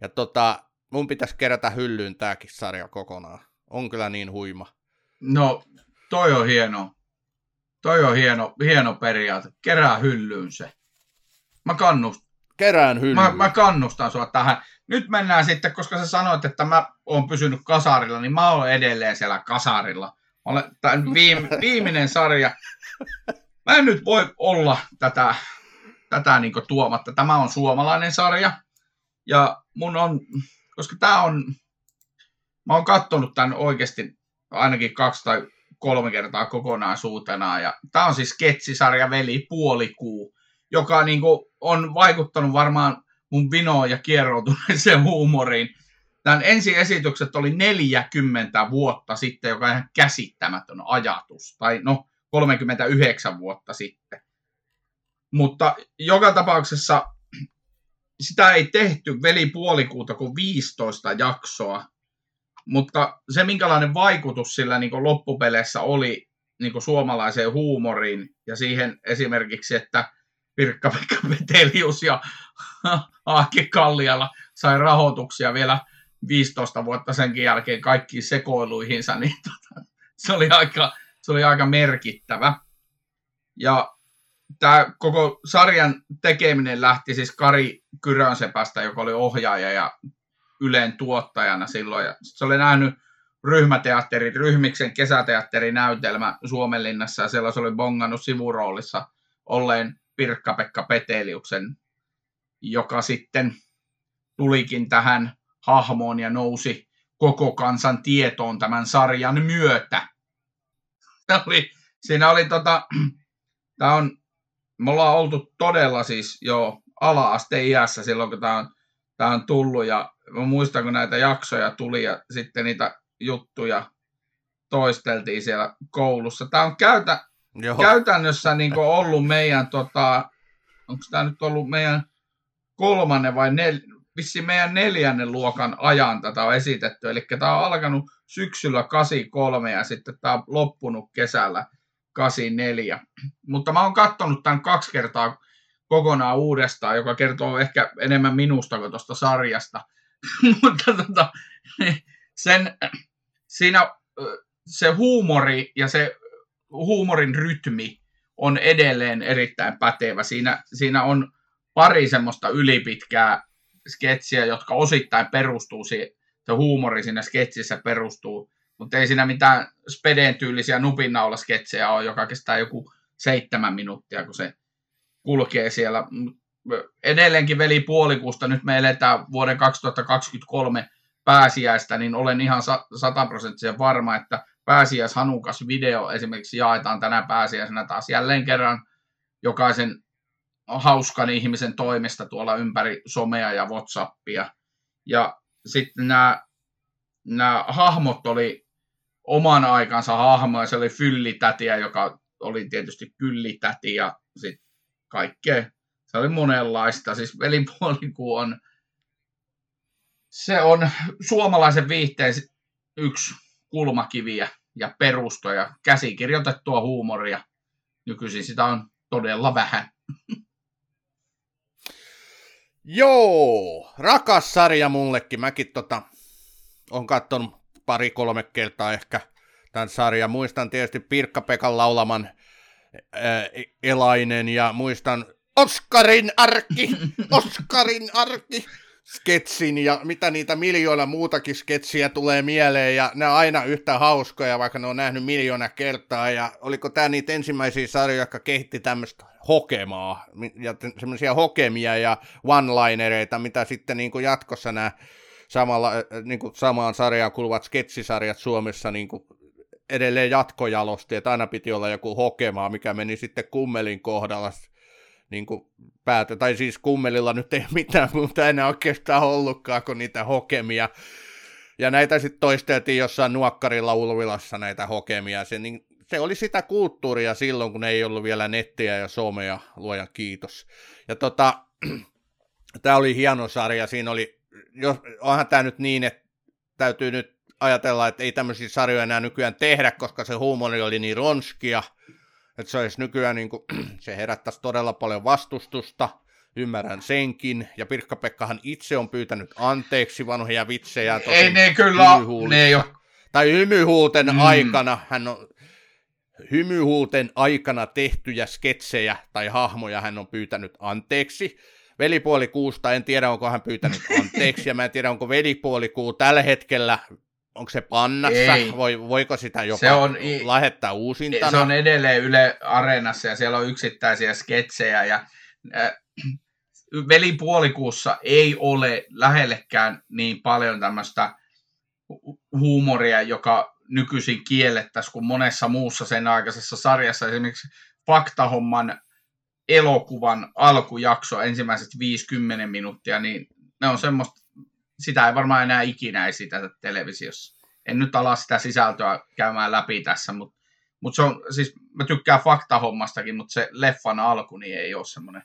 Ja tota, mun pitäisi kerätä hyllyyn tääkin sarja kokonaan. On kyllä niin huima. No, toi on hieno. Toi on hieno, hieno periaate. Kerää hyllyyn se. Mä, kannust, Kerään hyllyyn. mä, mä kannustan sua tähän. Nyt mennään sitten, koska sä sanoit, että mä oon pysynyt kasarilla, niin mä oon edelleen siellä kasarilla. Mä olen, tää on viime, viimeinen sarja. Mä en nyt voi olla tätä, tätä niin tuomatta. Tämä on suomalainen sarja. Ja mun on, koska tää on, mä oon kattonut tämän oikeasti ainakin kaksi tai kolme kertaa kokonaisuutena. Ja tämä on siis sketsisarja Veli Puolikuu, joka niin kuin on vaikuttanut varmaan mun vinoon ja kieroutuneeseen huumoriin. Tämän ensiesitykset oli 40 vuotta sitten, joka on ihan käsittämätön ajatus. Tai no, 39 vuotta sitten. Mutta joka tapauksessa sitä ei tehty veli puolikuuta kuin 15 jaksoa. Mutta se, minkälainen vaikutus sillä niin loppupeleissä oli niin suomalaiseen huumoriin ja siihen esimerkiksi, että Pirkka-Pekka Petelius ja Aake Kalliala sai rahoituksia vielä 15 vuotta senkin jälkeen kaikkiin sekoiluihinsa, niin tota, se, oli aika, se oli aika merkittävä. Ja tämä koko sarjan tekeminen lähti siis Kari Kyrönsepästä, joka oli ohjaaja ja Ylen tuottajana silloin. Ja se oli nähnyt ryhmäteatterin, Ryhmiksen kesäteatterinäytelmä Suomenlinnassa ja siellä se oli bongannut sivuroolissa olleen Pirkka-Pekka Peteliuksen, joka sitten tulikin tähän hahmoon ja nousi koko kansan tietoon tämän sarjan myötä. Oli, siinä oli tota, tämä on, me ollaan oltu todella siis jo ala-asteiässä silloin, kun tämä on, tämä on tullut ja mä muistan, kun näitä jaksoja tuli ja sitten niitä juttuja toisteltiin siellä koulussa. Tämä on käytä, Joo. käytännössä niin ollut meidän, tota, onko tämä nyt ollut meidän kolmannen vai nel, vissiin meidän neljännen luokan ajan tätä on esitetty. Eli tämä on alkanut syksyllä 83 ja sitten tämä on loppunut kesällä 84. Mutta mä oon katsonut tämän kaksi kertaa kokonaan uudestaan, joka kertoo ehkä enemmän minusta kuin tuosta sarjasta. Mutta tota, sen, siinä se huumori ja se huumorin rytmi on edelleen erittäin pätevä. Siinä, siinä on pari semmoista ylipitkää sketsiä, jotka osittain perustuu, se huumori siinä sketsissä perustuu mutta ei siinä mitään spedeen tyylisiä nupinnaulasketsejä ole, joka kestää joku seitsemän minuuttia, kun se kulkee siellä. Edelleenkin veli puolikuusta, nyt me eletään vuoden 2023 pääsiäistä, niin olen ihan sataprosenttisen varma, että pääsiäishanukas video esimerkiksi jaetaan tänä pääsiäisenä taas jälleen kerran jokaisen hauskan ihmisen toimesta tuolla ympäri somea ja Whatsappia. Ja sitten nämä, nämä hahmot oli oman aikansa hahmoja. Se oli fyllitätiä, joka oli tietysti kyllitäti ja sitten kaikkea. Se oli monenlaista. Siis velipuoliku on, se on suomalaisen viihteen yksi kulmakiviä ja perustoja, käsikirjoitettua huumoria. Nykyisin sitä on todella vähän. Joo, rakas sarja mullekin. Mäkin tota, on katsonut pari-kolme kertaa ehkä tämän sarjan. Muistan tietysti Pirkka-Pekan laulaman ää, Elainen ja muistan Oskarin arkki, Oskarin arkki sketsin ja mitä niitä miljoona muutakin sketsiä tulee mieleen ja ne on aina yhtä hauskoja, vaikka ne on nähnyt miljoona kertaa. Ja oliko tämä niitä ensimmäisiä sarjoja, jotka kehitti tämmöistä hokemaa ja semmoisia hokemia ja one-linereita, mitä sitten niin kuin jatkossa nämä samalla, niin kuin samaan sarjaan kuuluvat sketsisarjat Suomessa niin kuin edelleen jatkojalosti, että aina piti olla joku hokemaa, mikä meni sitten kummelin kohdalla niin kuin päätä, tai siis kummelilla nyt ei mitään muuta enää oikeastaan ollutkaan kuin niitä hokemia. Ja näitä sitten toisteltiin jossain nuokkarilla Ulvilassa näitä hokemia. Se, niin, se oli sitä kulttuuria silloin, kun ei ollut vielä nettiä ja somea, luojan kiitos. Ja tota, tämä oli hieno sarja, siinä oli, jos, onhan tämä nyt niin, että täytyy nyt ajatella, että ei tämmöisiä sarjoja enää nykyään tehdä, koska se huumori oli niin ronskia, että se olisi nykyään, niin kuin, se herättäisi todella paljon vastustusta, ymmärrän senkin, ja Pirkka-Pekkahan itse on pyytänyt anteeksi vanhoja vitsejä. Ei ne kyllä, ne ei ole. Tai hymyhuulten mm. aikana, hän on, hymyhuulten aikana tehtyjä sketsejä tai hahmoja hän on pyytänyt anteeksi. Velipuoli kuusta, en tiedä onko hän pyytänyt anteeksi, ja mä en tiedä onko velipuoli kuu tällä hetkellä onko se pannassa, Ei. Voi, voiko sitä jopa se on, lähettää uusintana? Se on edelleen Yle Areenassa ja siellä on yksittäisiä sketsejä ja äh, velipuolikuussa ei ole lähellekään niin paljon tämmöistä huumoria, joka nykyisin kiellettäisiin kuin monessa muussa sen aikaisessa sarjassa. Esimerkiksi Faktahomman elokuvan alkujakso, ensimmäiset 50 minuuttia, niin ne on semmoista sitä ei varmaan enää ikinä esitetä televisiossa. En nyt ala sitä sisältöä käymään läpi tässä, mutta mut se on, siis mä tykkään faktahommastakin, mutta se leffan alku niin ei ole semmoinen,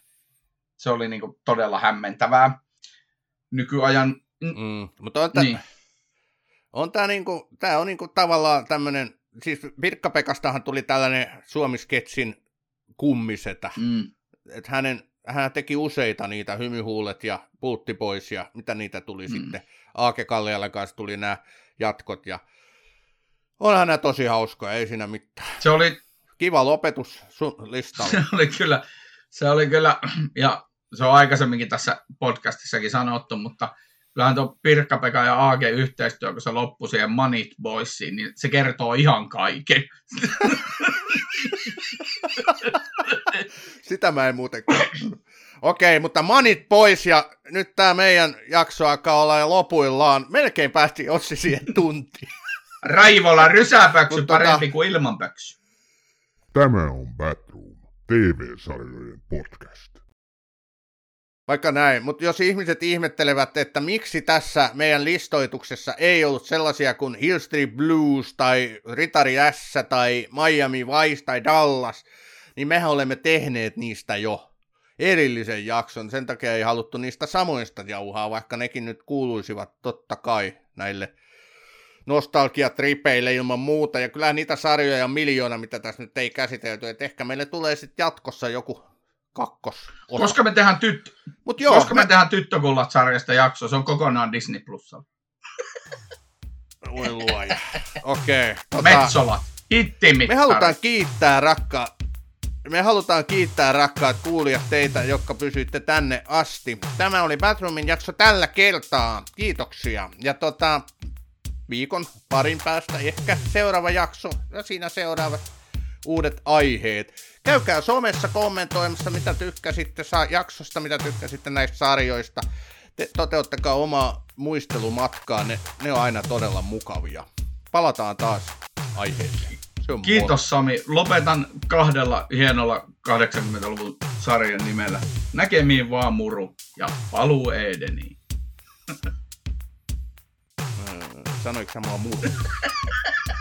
se oli niinku todella hämmentävää nykyajan. Mm, mutta on, niin. on tämä niinku, tää on niinku tavallaan tämmöinen, siis Pirkka-Pekastahan tuli tällainen suomisketsin kummisetä, mm. että hänen hän teki useita niitä, hymyhuulet ja puutti pois ja mitä niitä tuli mm. sitten. Aake Kallialle kanssa tuli nämä jatkot ja onhan nämä tosi hauskoja, ei siinä mitään. Se oli... Kiva lopetus sun listalla. Se oli kyllä, se oli kyllä, ja se on aikaisemminkin tässä podcastissakin sanottu, mutta kyllähän tuo Pirkka-Pekka ja AG yhteistyö, kun se loppui siihen Manit Boysiin, niin se kertoo ihan kaiken. Sitä mä en muuten katsonut. Okei, mutta manit pois ja nyt tämä meidän jakso alkaa olla jo lopuillaan. Melkein päästi Ossi siihen tuntiin. Raivolla rysäpöksy tota- parempi tota... kuin ilmanpöksy. Tämä on Batroom, TV-sarjojen podcast. Vaikka näin, mutta jos ihmiset ihmettelevät, että miksi tässä meidän listoituksessa ei ollut sellaisia kuin Hill Street Blues tai Ritari S tai Miami Vice tai Dallas, niin mehän olemme tehneet niistä jo erillisen jakson. Sen takia ei haluttu niistä samoista jauhaa, vaikka nekin nyt kuuluisivat totta kai näille nostalgiatripeille ilman muuta. Ja kyllä niitä sarjoja on miljoona, mitä tässä nyt ei käsitelty. Että ehkä meille tulee sitten jatkossa joku kakkos. Koska me tehdään, tyt... Mut joo, Koska me... me tehdään Tyttökullat-sarjasta jakso, se on kokonaan Disney Plusalla. Voi luoja. Okei. Okay, tota... Metsolat. Hittimit. Me halutaan kiittää rakkaa me halutaan kiittää rakkaat kuulijat teitä, jotka pysyitte tänne asti. Tämä oli Batroomin jakso tällä kertaa. Kiitoksia. Ja tota, viikon parin päästä ehkä seuraava jakso ja siinä seuraavat uudet aiheet. Käykää somessa kommentoimassa, mitä tykkäsitte sa- jaksosta, mitä tykkäsitte näistä sarjoista. Te toteuttakaa omaa muistelumatkaa, ne, ne on aina todella mukavia. Palataan taas aiheeseen. On Kiitos Sami. Lopetan kahdella hienolla 80-luvun sarjan nimellä. Näkemiin vaan muru ja paluu Edeniin. moi. Sanoiko sä mua muuta?